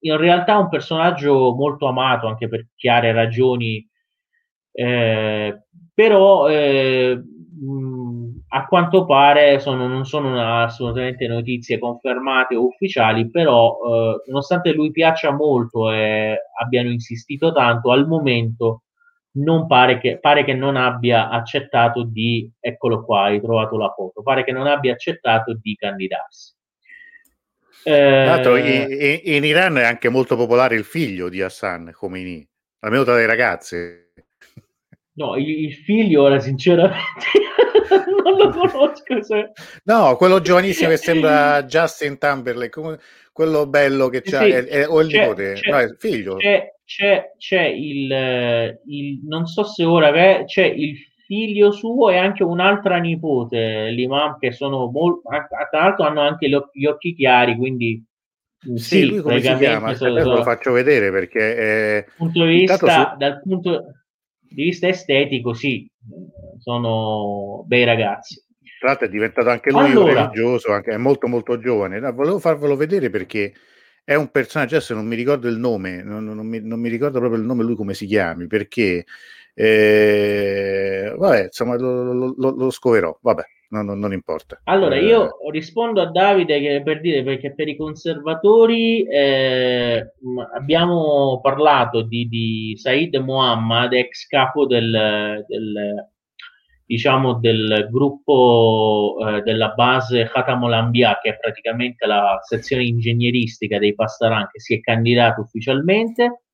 in realtà un personaggio molto amato anche per chiare ragioni, eh, però eh, mh, a quanto pare sono, non sono assolutamente notizie confermate o ufficiali, però eh, nonostante lui piaccia molto e abbiano insistito tanto, al momento non pare che, pare che non abbia accettato di, eccolo qua, hai trovato la foto, pare che non abbia accettato di candidarsi. Eh... In, in, Iran è anche molto popolare il figlio di Hassan Khomeini, almeno tra le ragazze. No, il, il figlio, ora sinceramente, non lo conosco. Se... No, quello giovanissimo che sembra Justin Timberlake, quello bello che c'ha, sì, è, è, o il nipote, no, è il figlio. C'è, c'è, c'è il, il, non so se ora c'è il figlio suo e anche un'altra nipote, l'imam, che sono molto, tra l'altro hanno anche gli occhi chiari, quindi sì, sì lui come si chiama? Sono, lo faccio vedere perché eh, punto vista, su... dal punto di vista estetico sì, sono bei ragazzi. Tra l'altro è diventato anche lui allora, religioso, anche, è molto molto giovane. No, volevo farvelo vedere perché è un personaggio, adesso non mi ricordo il nome, non, non, mi, non mi ricordo proprio il nome lui come si chiami, perché eh, vabbè, insomma, lo, lo, lo, scoverò, vabbè, non, non, non, importa. Allora, eh, io rispondo a Davide che per dire perché per i conservatori eh, abbiamo parlato di, di Said Muhammad, ex capo del, del diciamo del gruppo eh, della base Khatamol che è praticamente la sezione ingegneristica dei Pastaran che si è candidato ufficialmente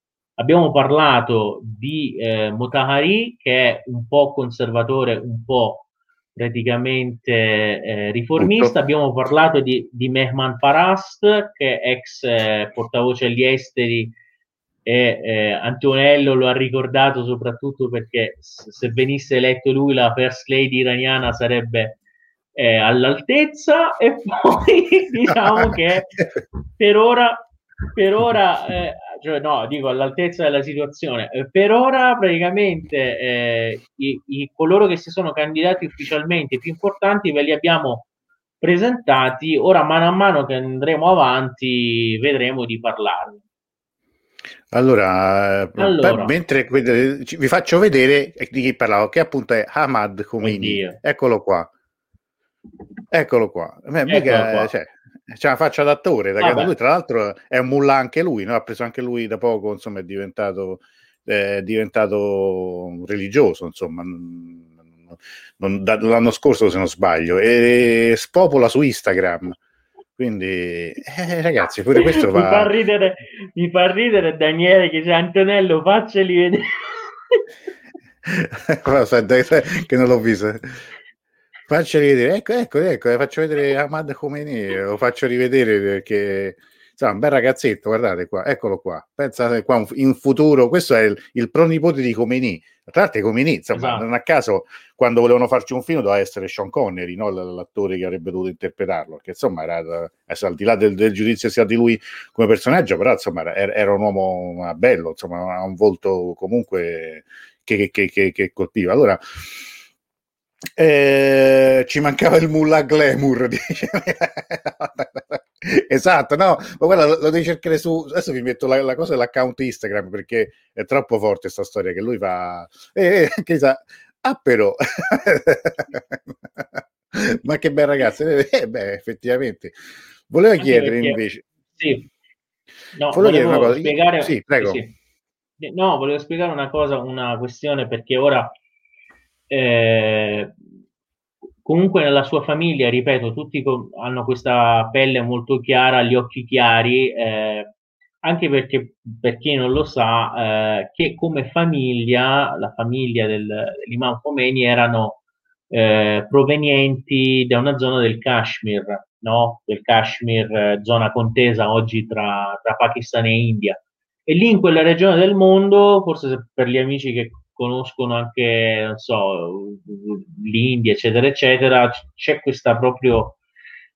Abbiamo parlato di eh, Motahari, che è un po' conservatore, un po' praticamente eh, riformista. Tutto. Abbiamo parlato di, di Mehman Parast, che è ex eh, portavoce agli esteri e eh, Antonello lo ha ricordato soprattutto perché se venisse eletto lui la first lady iraniana sarebbe eh, all'altezza. E poi diciamo che per ora per ora, eh, cioè no, dico all'altezza della situazione, eh, per ora praticamente eh, i, i, coloro che si sono candidati ufficialmente più importanti ve li abbiamo presentati, ora mano a mano che andremo avanti vedremo di parlarne. Allora, eh, allora. mentre vi faccio vedere di chi parlavo, che appunto è Hamad Khomeini. Eccolo qua. Eccolo qua. Beh, Eccolo mica, qua. Cioè, c'è una faccia d'attore, da lui tra l'altro è un mulla anche lui, no? ha preso anche lui da poco, insomma è diventato, è diventato religioso, insomma, non, da, l'anno scorso se non sbaglio, e spopola su Instagram. Quindi, eh, ragazzi, pure questo va... mi, fa ridere, mi fa ridere Daniele che c'è Antonello, facceli vedere. Aspetta, che non l'ho visto. Faccio rivedere, ecco, ecco, ecco, faccio vedere Ahmad Khomeini, lo faccio rivedere perché insomma, un bel ragazzetto, guardate qua, eccolo qua. Pensate qua in futuro, questo è il, il pronipote di Khomeini. Tra l'altro Khomeini, insomma, esatto. non a caso quando volevano farci un film doveva essere Sean Connery, no? l'attore che avrebbe dovuto interpretarlo, che insomma era adesso, al di là del, del, giudizio sia di lui come personaggio, però insomma era, era un uomo bello, insomma, ha un volto comunque che, che, che, che colpiva. Allora Eh, ci mancava il Mullah Glamour esatto no ma guarda lo, lo, devi cercare su adesso vi metto la, la cosa dell'account Instagram perché è troppo forte questa storia che lui fa eh, eh, che sa ah però. Ma che bel ragazzo eh, beh effettivamente. Volevo Anche chiedere perché, invece. sì. No, volevo, volevo una cosa spiegare sì prego. sì. no volevo spiegare una cosa una questione perché ora eh, comunque nella sua famiglia, ripeto, tutti hanno questa pelle molto chiara, gli occhi chiari, eh, anche perché, per chi non lo sa, eh, che come famiglia, la famiglia del, dell'Imam Khomeini erano eh, provenienti da una zona del Kashmir, no? del Kashmir, eh, zona contesa oggi tra, tra Pakistan e India. E lì in quella regione del mondo, forse per gli amici che conoscono anche, non so, l'India, eccetera, eccetera, c'è questa proprio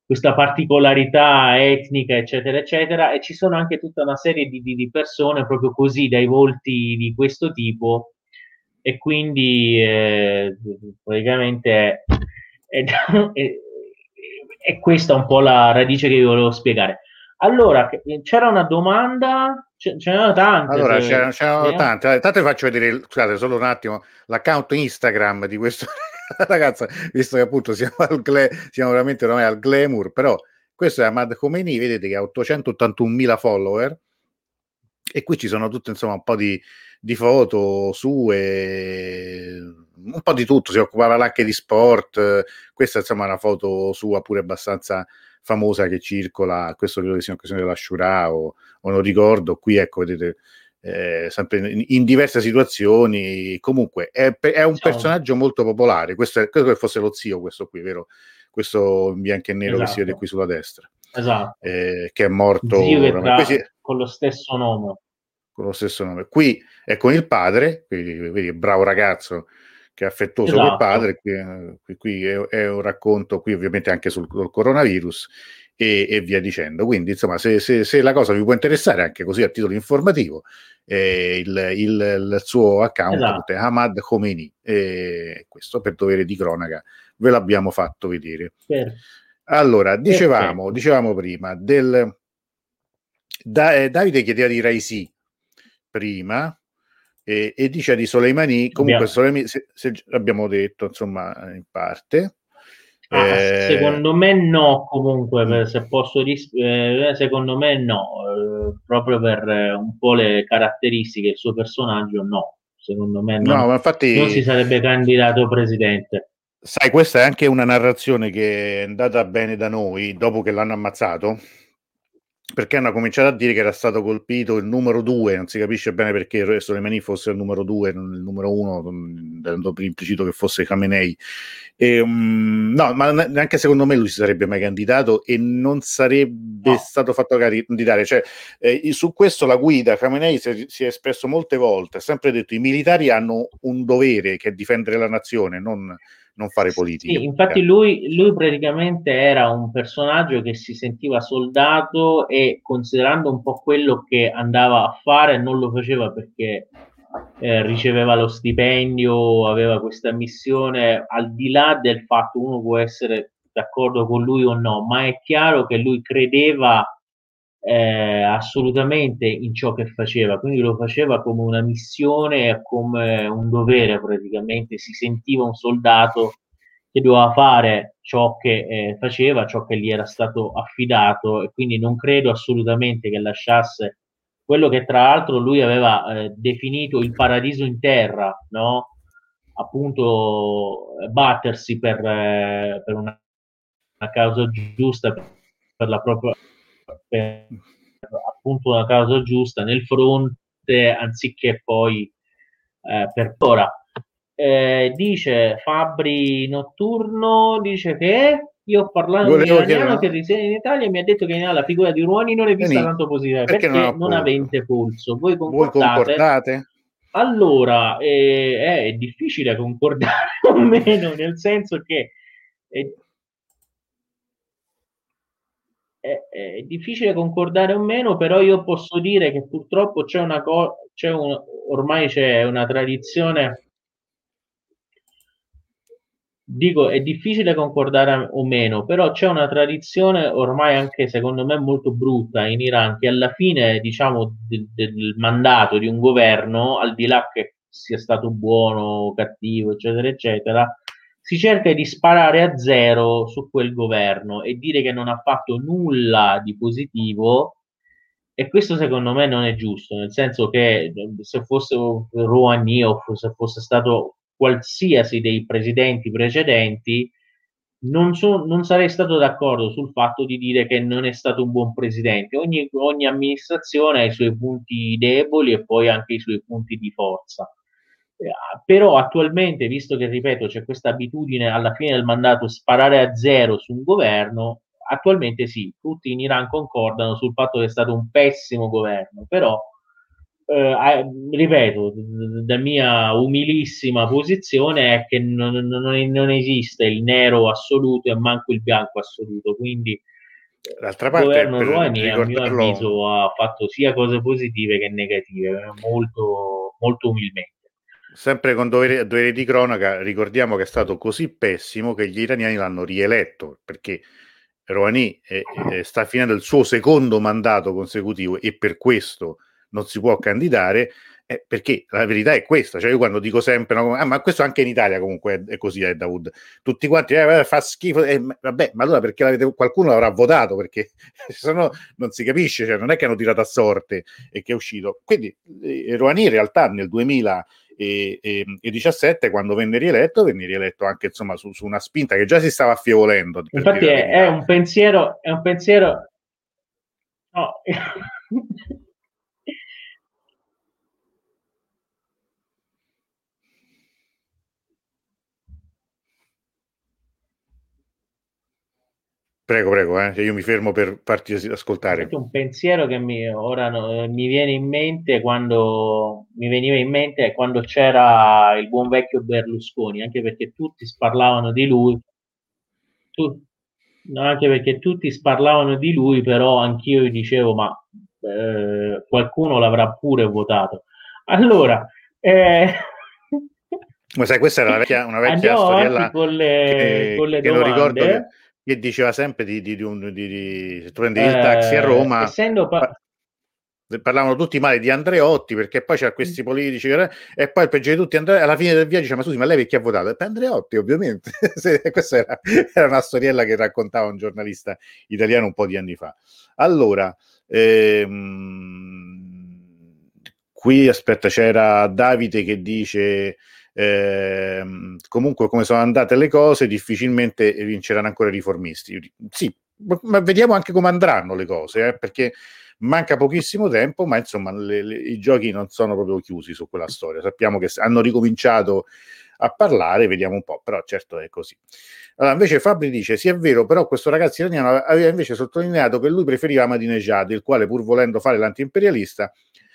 questa particolarità etnica, eccetera, eccetera, e ci sono anche tutta una serie di, di, di persone proprio così, dai volti di questo tipo, e quindi eh, praticamente è, è, è, questa un po' la radice che vi volevo spiegare. Allora, c'era una domanda Ce, n'erano tante. Allora, se... c'erano, c'erano eh? tante. Intanto vi faccio vedere, scusate, solo un attimo, l'account Instagram di questo ragazzo, visto che appunto siamo, al gla- siamo veramente ormai al glamour, però questo è Ahmad Khomeini, vedete che ha 881.000 follower e qui ci sono tutte insomma un po' di, di foto sue, un po' di tutto, si occupava anche di sport, questa insomma è una foto sua pure abbastanza famosa che circola, questo credo che sia un'occasione della Shura o, o non ricordo, qui ecco vedete eh, sempre in, in, diverse situazioni, comunque è, è un Ciao. personaggio molto popolare, questo è, credo che fosse lo zio questo qui, vero? Questo bianco e nero esatto. che si vede esatto. qui sulla destra, esatto. eh, che è morto che Questi, con lo stesso nome. Con lo stesso nome. Qui è con il padre, quindi, vedi, bravo ragazzo, che è affettuoso esatto. col padre. Qui, qui, è, è, un racconto, qui ovviamente anche sul, sul coronavirus e, e, via dicendo. Quindi, insomma, se, se, se, la cosa vi può interessare, anche così a titolo informativo, eh, il, il, il, suo account esatto. è Hamad Khomeini. E questo per dovere di cronaca ve l'abbiamo fatto vedere. Certo. Allora, dicevamo, dicevamo prima del da, eh, Davide chiedeva di Raisi prima e, e dice di Soleimani, comunque Soleimani, se, se, l'abbiamo detto insomma in parte. Ah, eh, secondo me no, comunque, se posso ris- eh, secondo me no, eh, proprio per eh, un po' le caratteristiche del suo personaggio, no, secondo me no, no ma infatti, non si sarebbe candidato presidente. Sai, questa è anche una narrazione che è andata bene da noi dopo che l'hanno ammazzato perché hanno cominciato a dire che era stato colpito il numero due, non si capisce bene perché Soleimani fosse il numero due, non il numero uno, dando per implicito che fosse Khamenei. E, um, no, ma neanche secondo me lui si sarebbe mai candidato e non sarebbe no. stato fatto candidare. Cioè, eh, su questo la guida Khamenei si, si, è espresso molte volte, ha sempre detto i militari hanno un dovere che è difendere la nazione, non non fare politica. Sì, infatti lui, lui, praticamente era un personaggio che si sentiva soldato e considerando un po' quello che andava a fare non lo faceva perché eh, riceveva lo stipendio, aveva questa missione, al di là del fatto uno può essere d'accordo con lui o no, ma è chiaro che lui credeva eh, assolutamente in ciò che faceva, quindi lo faceva come una missione, come un dovere praticamente, si sentiva un soldato che doveva fare ciò che eh, faceva, ciò che gli era stato affidato e quindi non credo assolutamente che lasciasse quello che tra l'altro lui aveva eh, definito il paradiso in terra, no? appunto battersi per, eh, per una, una, causa giusta, per la propria per appunto una causa giusta nel fronte anziché poi eh, per ora. Eh, dice Fabri Notturno, dice che io ho parlato con un iraniano che risiede in Italia e mi ha detto che la figura di Ruani non è vista Quindi, tanto positiva perché, perché non, non avente polso. Voi concordate? Voi concordate? Allora, eh, è difficile concordare o meno, nel senso che eh, è, è, difficile concordare o meno, però io posso dire che purtroppo c'è una cosa, un, ormai c'è una tradizione dico è difficile concordare o meno, però c'è una tradizione ormai anche secondo me molto brutta in Iran che alla fine diciamo del, del mandato di un governo, al di là che sia stato buono o cattivo, eccetera, eccetera, si cerca di sparare a zero su quel governo e dire che non ha fatto nulla di positivo e questo secondo me non è giusto, nel senso che se fosse Rouhani o se fosse stato qualsiasi dei presidenti precedenti, non, so, non, sarei stato d'accordo sul fatto di dire che non è stato un buon presidente. Ogni, ogni, amministrazione ha i suoi punti deboli e poi anche i suoi punti di forza. Eh, però attualmente, visto che ripeto, c'è questa abitudine alla fine del mandato sparare a zero su un governo, attualmente sì, tutti in Iran concordano sul fatto che è stato un pessimo governo, però eh, ripeto, la mia umilissima posizione è che non, non, non, esiste il nero assoluto e manco il bianco assoluto, quindi D'altra parte, il governo Rouhani a mio avviso ha fatto sia cose positive che negative, molto, molto umilmente. Sempre con dovere, dovere di cronaca, ricordiamo che è stato così pessimo che gli iraniani l'hanno rieletto, perché Rouhani è, è, sta finendo il suo secondo mandato consecutivo e per questo non si può candidare, eh, perché la verità è questa, cioè io quando dico sempre, no, ah, ma questo anche in Italia comunque è, così, è Dawood, tutti quanti, eh, fa schifo, eh, vabbè, ma allora perché l'avete, qualcuno l'avrà votato, perché se no non si capisce, cioè non è che hanno tirato a sorte e che è uscito. Quindi eh, Rouhani in realtà nel 2017 quando venne rieletto, venne rieletto anche insomma su, su una spinta che già si stava affievolendo. Infatti è, è, un pensiero, è un pensiero... No. Prego, prego, eh. io mi fermo per farti ascoltare. Un pensiero che mi, ora no, mi viene in mente quando mi veniva in mente quando c'era il buon vecchio Berlusconi, anche perché tutti sparlavano di lui, tu, no, anche perché tutti sparlavano di lui, però anch'io dicevo, ma eh, qualcuno l'avrà pure votato. Allora, eh, ma sai, questa era una vecchia, una vecchia storiella con le, che, con le che domande. ricordo che che diceva sempre di, di, di, un, di, se tu prendevi il taxi a eh, Roma essendo pa- parlavano tutti male di Andreotti perché poi c'erano questi mm. politici e poi il peggio di tutti Andre- alla fine del viaggio dice ma scusi ma lei perché ha votato? per Andreotti ovviamente questa era, era, una storiella che raccontava un giornalista italiano un po' di anni fa allora ehm, qui aspetta c'era Davide che dice eh, comunque come sono andate le cose difficilmente vinceranno ancora i riformisti. Sì, ma vediamo anche come andranno le cose, eh, perché manca pochissimo tempo, ma insomma le, le, i giochi non sono proprio chiusi su quella storia. Sappiamo che hanno ricominciato a parlare, vediamo un po', però certo è così. Allora, invece Fabri dice, sì è vero, però questo ragazzo iraniano aveva invece sottolineato che lui preferiva Ahmadinejad, il quale pur volendo fare l'antiimperialista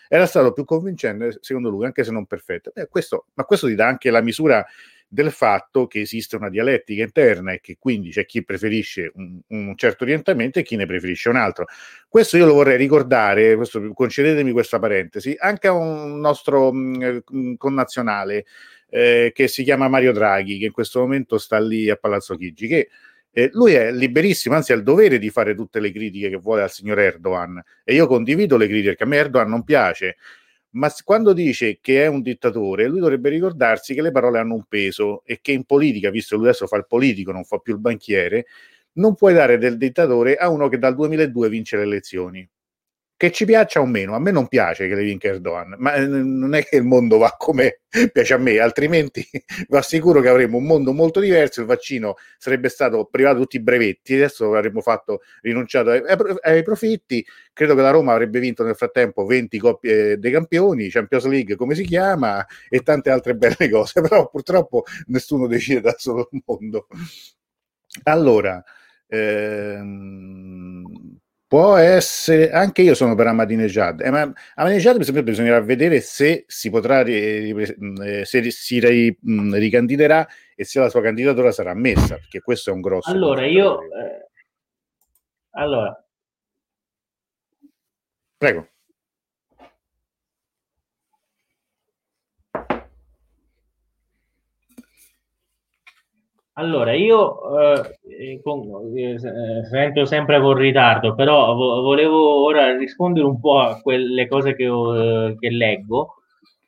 era stato più convincente secondo lui, anche se non perfetto. Eh, questo, ma questo ti dà anche la misura del fatto che esiste una dialettica interna e che quindi c'è chi preferisce un, un, certo orientamento e chi ne preferisce un altro. Questo io lo vorrei ricordare, questo, concedetemi questa parentesi, anche a un nostro mh, mm, connazionale eh, che si chiama Mario Draghi, che in questo momento sta lì a Palazzo Chigi, che eh, lui è liberissimo, anzi ha il dovere di fare tutte le critiche che vuole al signor Erdogan. E io condivido le critiche perché a me Erdogan non piace, ma quando dice che è un dittatore, lui dovrebbe ricordarsi che le parole hanno un peso e che in politica, visto che lui adesso fa il politico, non fa più il banchiere, non puoi dare del dittatore a uno che dal 2002 vince le elezioni che ci piaccia o meno, a me non piace che le vinca Erdogan, ma eh, non è che il mondo va come piace a me, altrimenti vi assicuro che avremmo un mondo molto diverso, il vaccino sarebbe stato privato tutti i brevetti, adesso avremmo fatto rinunciato ai, ai profitti, credo che la Roma avrebbe vinto nel frattempo 20 coppie dei campioni, Champions League come si chiama, e tante altre belle cose, però purtroppo nessuno decide da solo il mondo. Allora, ehm, Può essere, anche io sono per Ahmadinejad, eh, ma Ahmadinejad per esempio bisognerà vedere se si potrà, eh, se si ri, ricandiderà e se la sua candidatura sarà ammessa, perché questo è un grosso... Allora, io... Eh, allora... Prego. Allora, io eh, con, eh, sento sempre con ritardo, però vo- volevo ora rispondere un po' a quelle cose che, ho, che leggo.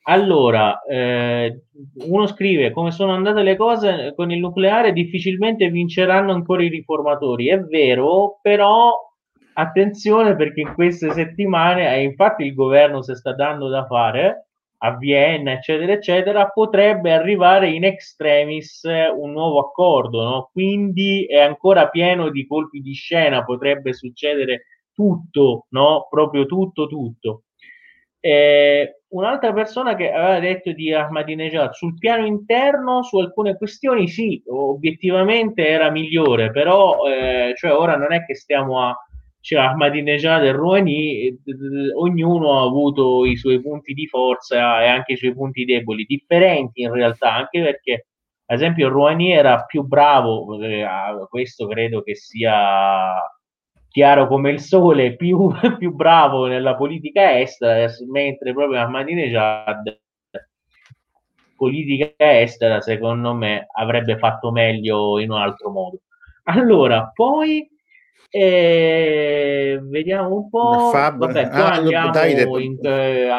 Allora, eh, uno scrive come sono andate le cose con il nucleare, difficilmente vinceranno ancora i riformatori. È vero, però attenzione perché in queste settimane, eh, infatti il governo si sta dando da fare a Vienna, eccetera, eccetera, potrebbe arrivare in extremis un nuovo accordo, no? quindi è ancora pieno di colpi di scena, potrebbe succedere tutto, no? proprio tutto, tutto. Eh, un'altra persona che aveva detto di Ahmadinejad sul piano interno su alcune questioni sì, obiettivamente era migliore, però eh, cioè ora non è che stiamo a cioè Ahmadinejad e Rouhani, ognuno ha avuto i suoi punti di forza e anche i suoi punti deboli, differenti in realtà, anche perché ad esempio Rouhani era più bravo, eh, questo credo che sia chiaro come il sole, più, più bravo nella politica estera, mentre proprio Ahmadinejad politica estera secondo me avrebbe fatto meglio in un altro modo. Allora, poi e vediamo un po'. Fab... Vabbè, qua ah, andiamo dai, in, eh,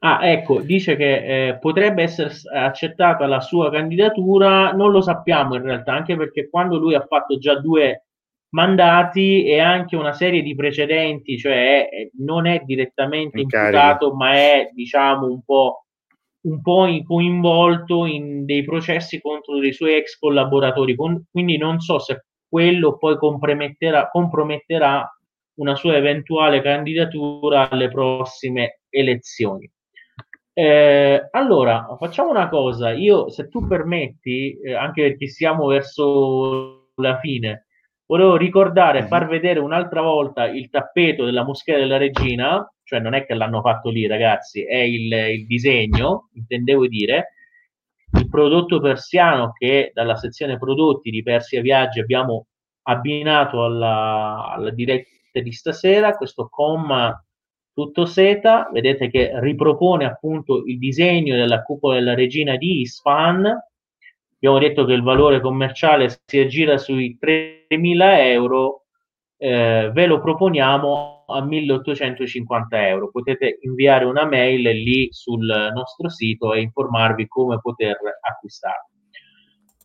Ah, ecco, dice che eh, potrebbe essere accettata la sua candidatura, non lo sappiamo in realtà, anche perché quando lui ha fatto già due mandati e anche una serie di precedenti, cioè non è direttamente imputato, ma è diciamo un po' un po' coinvolto in dei processi contro dei suoi ex collaboratori, con, quindi non so se quello poi comprometterà, comprometterà una sua eventuale candidatura alle prossime elezioni. Eh, allora, facciamo una cosa, io se tu permetti, eh, anche perché siamo verso la fine, volevo ricordare, far mhm. vedere un'altra volta il tappeto della Moschea della Regina, cioè non è che l'hanno fatto lì, ragazzi, è il, il disegno, intendevo dire, il prodotto persiano che dalla sezione prodotti di Persia Viaggi abbiamo abbinato alla, alla diretta di stasera, questo comma tutto seta, vedete che ripropone appunto il disegno della cupola della regina di Isfahan, abbiamo detto che il valore commerciale si aggira sui 3.000 euro, eh, ve lo proponiamo a 1850 euro. Potete inviare una mail lì sul nostro sito e informarvi come poter acquistarlo.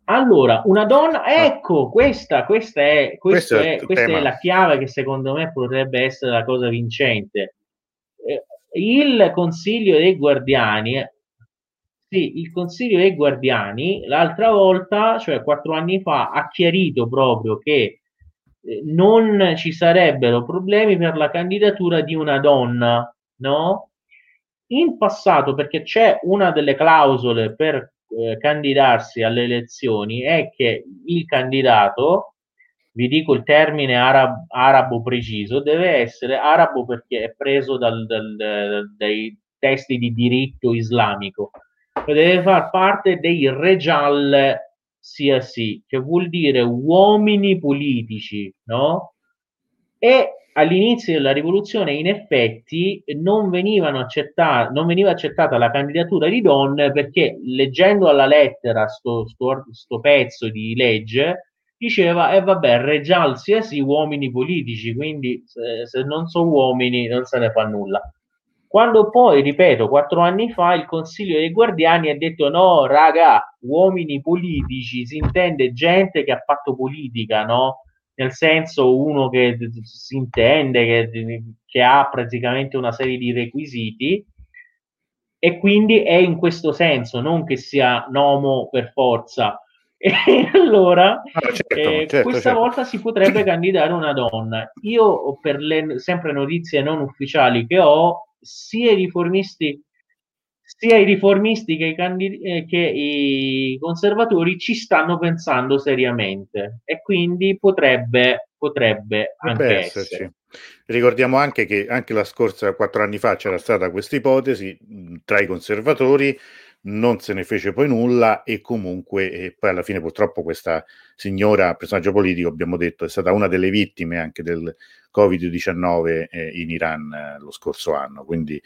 Allora, una donna, ecco, questa, questa, è, questa, è, questa è, la chiave che secondo me potrebbe essere la cosa vincente. Eh, il Consiglio dei Guardiani, sì, il Consiglio dei Guardiani l'altra volta, cioè quattro anni fa, ha chiarito proprio che non ci sarebbero problemi per la candidatura di una donna, no? In passato, perché c'è una delle clausole per eh, candidarsi alle elezioni, è che il candidato, vi dico il termine arab, arabo preciso, deve essere arabo perché è preso dal, dal, dai testi di diritto islamico, deve far parte dei rejal sia sì, che vuol dire uomini politici, no? E all'inizio della rivoluzione, in effetti, non, accettati, non veniva accettata la candidatura di donne perché leggendo alla lettera sto, sto, sto pezzo di legge diceva e eh vabbè regial sia sì uomini politici quindi se, se non sono uomini non se ne fa nulla quando poi, ripeto, quattro anni fa il Consiglio dei Guardiani ha detto no, raga, uomini politici, si intende gente che ha fatto politica, no? Nel senso uno che si intende, che, che ha praticamente una serie di requisiti e quindi è in questo senso, non che sia nomo per forza. E allora, ah, certo, eh, certo, questa certo. volta si potrebbe candidare una donna. Io, per le sempre notizie non ufficiali che ho, sia i riformisti sia i riformisti che i, candid- eh, che i conservatori ci stanno pensando seriamente e quindi potrebbe, potrebbe, anche esserci. Essere. Ricordiamo anche che anche la scorsa quattro anni fa c'era stata questa ipotesi tra i conservatori non se ne fece poi nulla e comunque e poi alla fine purtroppo questa signora, personaggio politico, abbiamo detto, è stata una delle vittime anche del Covid-19 eh, in Iran eh, lo scorso anno. Quindi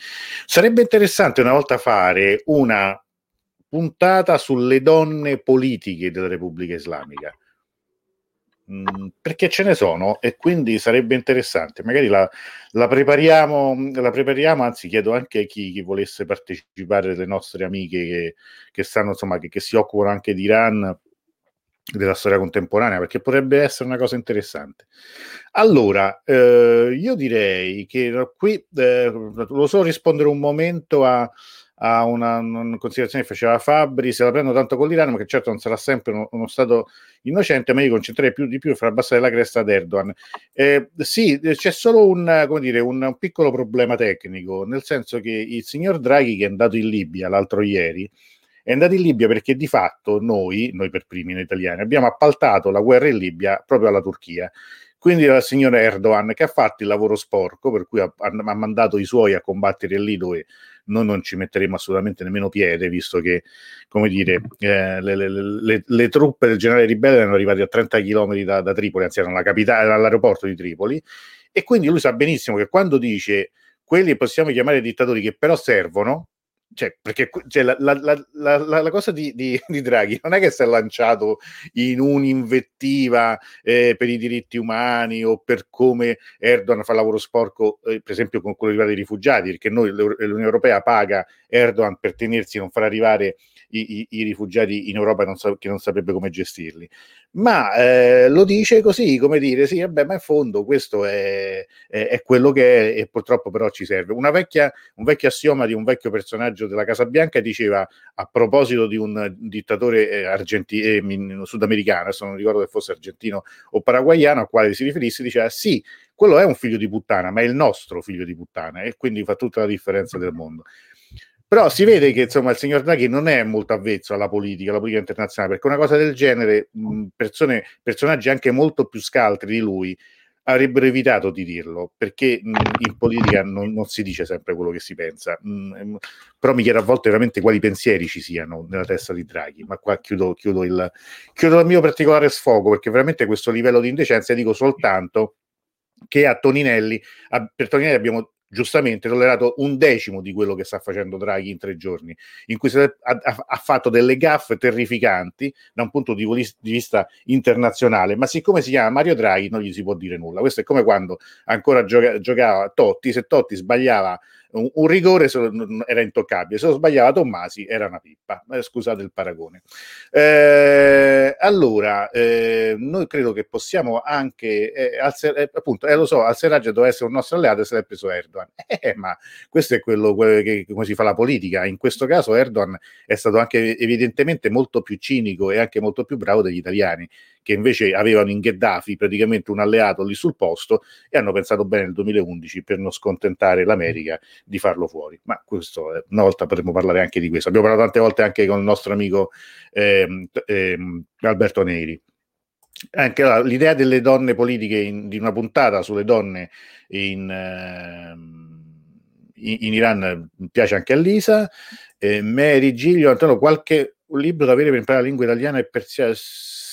sarebbe interessante una volta fare una puntata sulle donne politiche della Repubblica Islamica. Mm, perché ce ne sono e quindi sarebbe interessante. Magari la, la, prepariamo, la prepariamo, anzi chiedo anche a chi, chi, volesse partecipare, delle nostre amiche che, che stanno, insomma, che, che si occupano anche di Iran, della storia contemporanea, perché potrebbe essere una cosa interessante. Allora, eh, io direi che qui eh, lo so rispondere un momento a a una, una, considerazione che faceva Fabri, se la prendo tanto con l'Iran, ma che certo non sarà sempre uno, uno Stato innocente, ma io concentrerei più di più fra abbassare la cresta ad Erdogan. Eh, sì, c'è solo un, dire, un, un, piccolo problema tecnico, nel senso che il signor Draghi, che è andato in Libia l'altro ieri, è andato in Libia perché di fatto noi, noi per primi noi italiani, abbiamo appaltato la guerra in Libia proprio alla Turchia. Quindi il signor Erdogan che ha fatto il lavoro sporco, per cui ha, ha mandato i suoi a combattere lì dove noi non ci metteremo assolutamente nemmeno piede, visto che, come dire, eh, le, le, le, le, truppe del generale ribelle erano arrivate a 30 km da, da Tripoli, anzi erano capitale, all'aeroporto di Tripoli, e quindi lui sa benissimo che quando dice quelli possiamo chiamare dittatori che però servono, cioè, perché cioè, la, la, la, la, cosa di, di, di, Draghi non è che si è lanciato in un'invettiva eh, per i diritti umani o per come Erdogan fa lavoro sporco, eh, per esempio con quello riguardo ai rifugiati, perché noi l'Unione Europea paga Erdogan per tenersi, non far arrivare i, i, i rifugiati in Europa non sa, che non saprebbe come gestirli. Ma eh, lo dice così, come dire, sì, vabbè, ma in fondo questo è, è, è quello che è e purtroppo però ci serve. Una vecchia, un vecchio assioma di un vecchio personaggio della Casa Bianca diceva a proposito di un dittatore eh, argenti- eh, sudamericano, adesso non ricordo che fosse argentino o paraguayano, al quale si riferisse, diceva sì, quello è un figlio di puttana, ma è il nostro figlio di puttana e quindi fa tutta la differenza del mondo. Però si vede che insomma il signor Draghi non è molto avvezzo alla politica, alla politica internazionale, perché una cosa del genere, persone, personaggi anche molto più scaltri di lui avrebbero evitato di dirlo, perché in politica non, non, si dice sempre quello che si pensa. però mi chiedo a volte veramente quali pensieri ci siano nella testa di Draghi, ma qua chiudo, chiudo, il, chiudo il mio particolare sfogo, perché veramente questo livello di indecenza dico soltanto che a Toninelli, a, per Toninelli abbiamo giustamente tollerato un decimo di quello che sta facendo Draghi in tre giorni, in cui ha, ha, fatto delle gaffe terrificanti da un punto di, di, vista internazionale, ma siccome si chiama Mario Draghi non gli si può dire nulla. Questo è come quando ancora gioca, giocava Totti, se Totti sbagliava un, un rigore era intoccabile, se lo sbagliava Tommasi era una pippa, eh, scusate il paragone. Eh, allora, eh, noi credo che possiamo anche, eh, alzer, eh, appunto, eh, lo so, Al-Serraj doveva essere un nostro alleato e se l'è preso Erdogan, ma questo è quello, quello che, come si fa la politica, in questo caso Erdogan è stato anche evidentemente molto più cinico e anche molto più bravo degli italiani, che invece avevano in Gheddafi praticamente un alleato lì sul posto e hanno pensato bene nel 2011 per non scontentare l'America di farlo fuori. Ma questo eh, una volta potremmo parlare anche di questo. Abbiamo parlato tante volte anche con il nostro amico eh, eh, Alberto Neri. Anche la, l'idea delle donne politiche in, di una puntata sulle donne in, eh, in, Iran piace anche a Lisa. Eh, Mary Giglio, Antonio, qualche libro da avere per imparare la lingua italiana e persiana?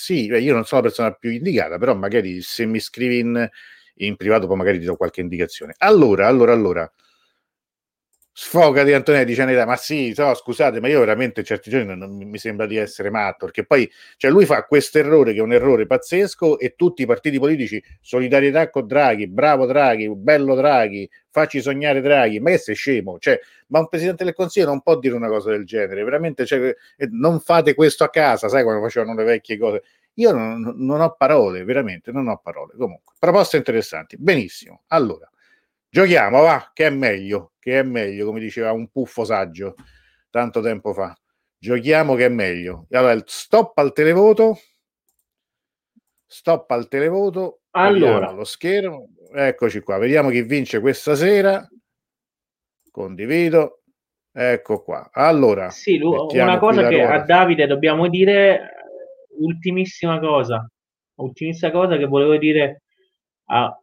sì, io non sono la persona più indicata, però magari se mi scrivi in, in privato poi magari ti do qualche indicazione. Allora, allora, allora, sfogati Antonelli dice ma sì, no, scusate, ma io veramente certi giorni non, mi sembra di essere matto, perché poi cioè lui fa questo errore che è un errore pazzesco e tutti i partiti politici, solidarietà con Draghi, bravo Draghi, bello Draghi, facci sognare Draghi, ma che sei scemo, cioè, ma un Presidente del Consiglio non può dire una cosa del genere, veramente, cioè, eh, non fate questo a casa, sai quando facevano le vecchie cose. Io non, non ho parole, veramente, non ho parole. Comunque, proposte interessanti. Benissimo. Allora, Giochiamo, va, che è meglio, che è meglio, come diceva un puffo saggio tanto tempo fa. Giochiamo che è meglio. Allora, stop al televoto. Stop al televoto. Allora, lo schermo. Eccoci qua, vediamo chi vince questa sera. Condivido. Ecco qua. Allora, sì, una cosa che a Davide dobbiamo dire, ultimissima cosa, ultimissima cosa che volevo dire a,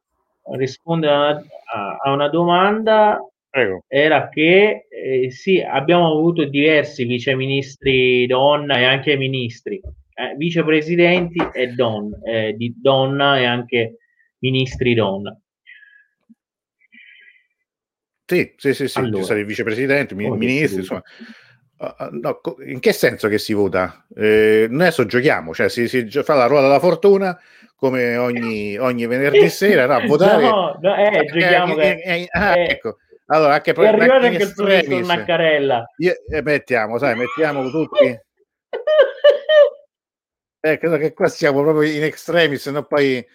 rispondere a, a, a una domanda Prego. era che eh, sì, abbiamo avuto diversi viceministri donna e anche ministri, eh, vicepresidenti e don, eh, di donna e anche ministri donna. Sì, sì, sì, sì, allora, ci vicepresidenti, mi, ministri, insomma. Uh, no, in che senso che si vota? Eh, noi adesso giochiamo, cioè si, si, fa la ruota della fortuna come ogni, ogni venerdì sera, no, votare. No, no eh, eh giochiamo. Eh, eh, ah, ecco. Allora, anche è arrivato anche il professor Maccarella. Io, eh, mettiamo, sai, mettiamo tutti. Eh, credo che qua siamo proprio in extremis, no poi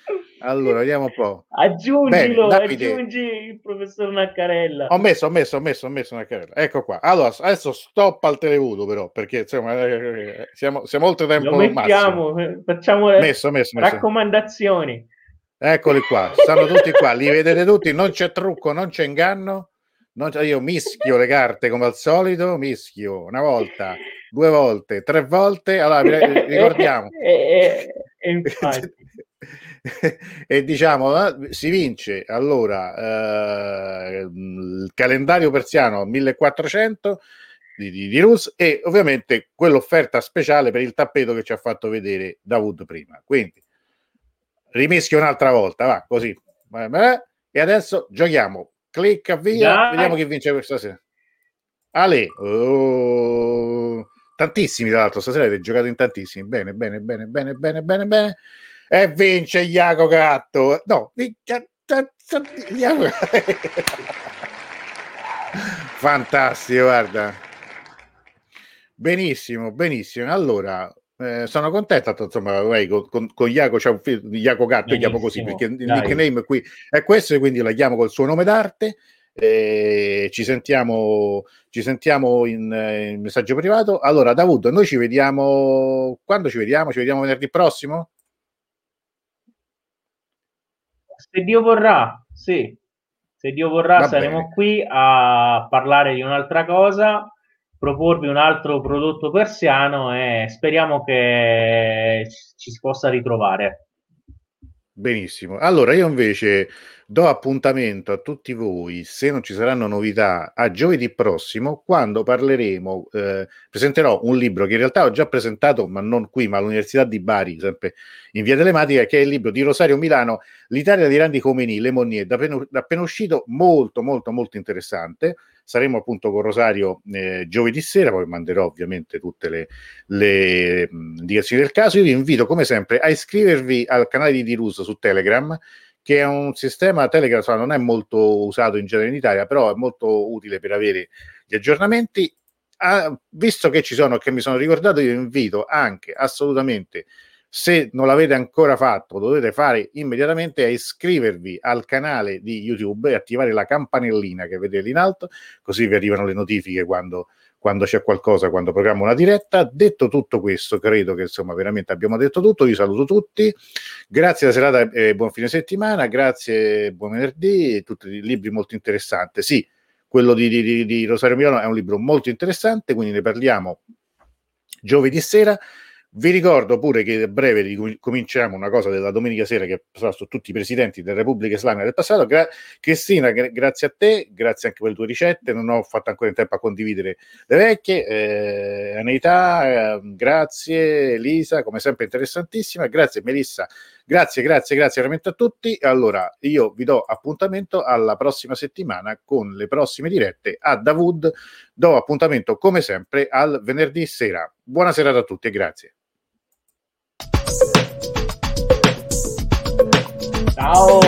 allora, vediamo un po'. Aggiungilo, Bene, aggiungi il professor Naccarella. Ho messo, ho messo, ho messo, ho messo Naccarella. Ecco qua. Allora, adesso stop al televoto però, perché insomma, eh, siamo, siamo oltre tempo Lo mettiamo, massimo. Facciamo le messo, messo, messo. raccomandazioni. Eccoli qua, stanno tutti qua, li vedete tutti, non c'è trucco, non c'è inganno. Non c'è, io mischio le carte come al solito, mischio una volta, due volte, tre volte. Allora, ricordiamo. e, e, infatti. e diciamo eh, si vince. Allora eh, il calendario persiano 1400 di, di, di Rus e ovviamente quell'offerta speciale per il tappeto che ci ha fatto vedere Davud prima. Quindi rimischio un'altra volta va così. E adesso giochiamo. Clicca via Dai. vediamo chi vince questa sera. Ale oh, tantissimi tra l'altro stasera avete giocato in tantissimi. Bene bene bene bene bene bene bene e vince Iaco Gatto. No, Fantastico, guarda. Benissimo, benissimo. Allora, eh, sono contento, insomma, lei, con, con, con Iaco c'è un figlio, Iaco Gatto, Benissimo. chiamo così, perché il Dai. nickname qui è questo, e quindi la chiamo col suo nome d'arte. Eh, ci sentiamo, ci sentiamo in, in, messaggio privato. Allora, Davud, noi ci vediamo quando ci vediamo? Ci vediamo venerdì prossimo? Se Dio vorrà, sì. Se Dio vorrà Va saremo bene. qui a parlare di un'altra cosa, proporvi un altro prodotto persiano e speriamo che ci si possa ritrovare. Benissimo. Allora io invece do appuntamento a tutti voi, se non ci saranno novità, a giovedì prossimo, quando parleremo, eh, presenterò un libro che in realtà ho già presentato, ma non qui, ma all'Università di Bari, sempre in via telematica, che è il libro di Rosario Milano, L'Italia di Randi Comeni, Le Monnier, appena, appena uscito, molto, molto, molto interessante. Saremo appunto con Rosario eh, giovedì sera, poi manderò ovviamente tutte le, le mh, indicazioni del caso. Io vi invito, come sempre, a iscrivervi al canale di Dirus su Telegram, che è un sistema Telegram, insomma, non è molto usato in genere in Italia, però è molto utile per avere gli aggiornamenti. Ah, visto che ci sono, che mi sono ricordato, io invito anche assolutamente, se non l'avete ancora fatto, dovete fare immediatamente a iscrivervi al canale di YouTube e attivare la campanellina che vedete in alto, così vi arrivano le notifiche quando quando c'è qualcosa, quando programmo una diretta. Detto tutto questo, credo che insomma veramente abbiamo detto tutto. Vi saluto tutti. Grazie alla serata e buon fine settimana. Grazie, buon venerdì. Tutti i libri molto interessanti. Sì, quello di, di, di Rosario Milano è un libro molto interessante, quindi ne parliamo giovedì sera. Vi ricordo pure che a breve cominciamo una cosa della domenica sera che sarà su tutti i presidenti della Repubblica Islamica del passato. Gra- Cristina, gra- grazie a te, grazie anche per le tue ricette. Non ho fatto ancora in tempo a condividere le vecchie. Eh, Anita, eh, grazie. Elisa, come sempre interessantissima. Grazie Melissa, grazie, grazie, grazie veramente a tutti. Allora, io vi do appuntamento alla prossima settimana con le prossime dirette a Davud. Do appuntamento come sempre al venerdì sera. Buona serata a tutti e grazie. 然后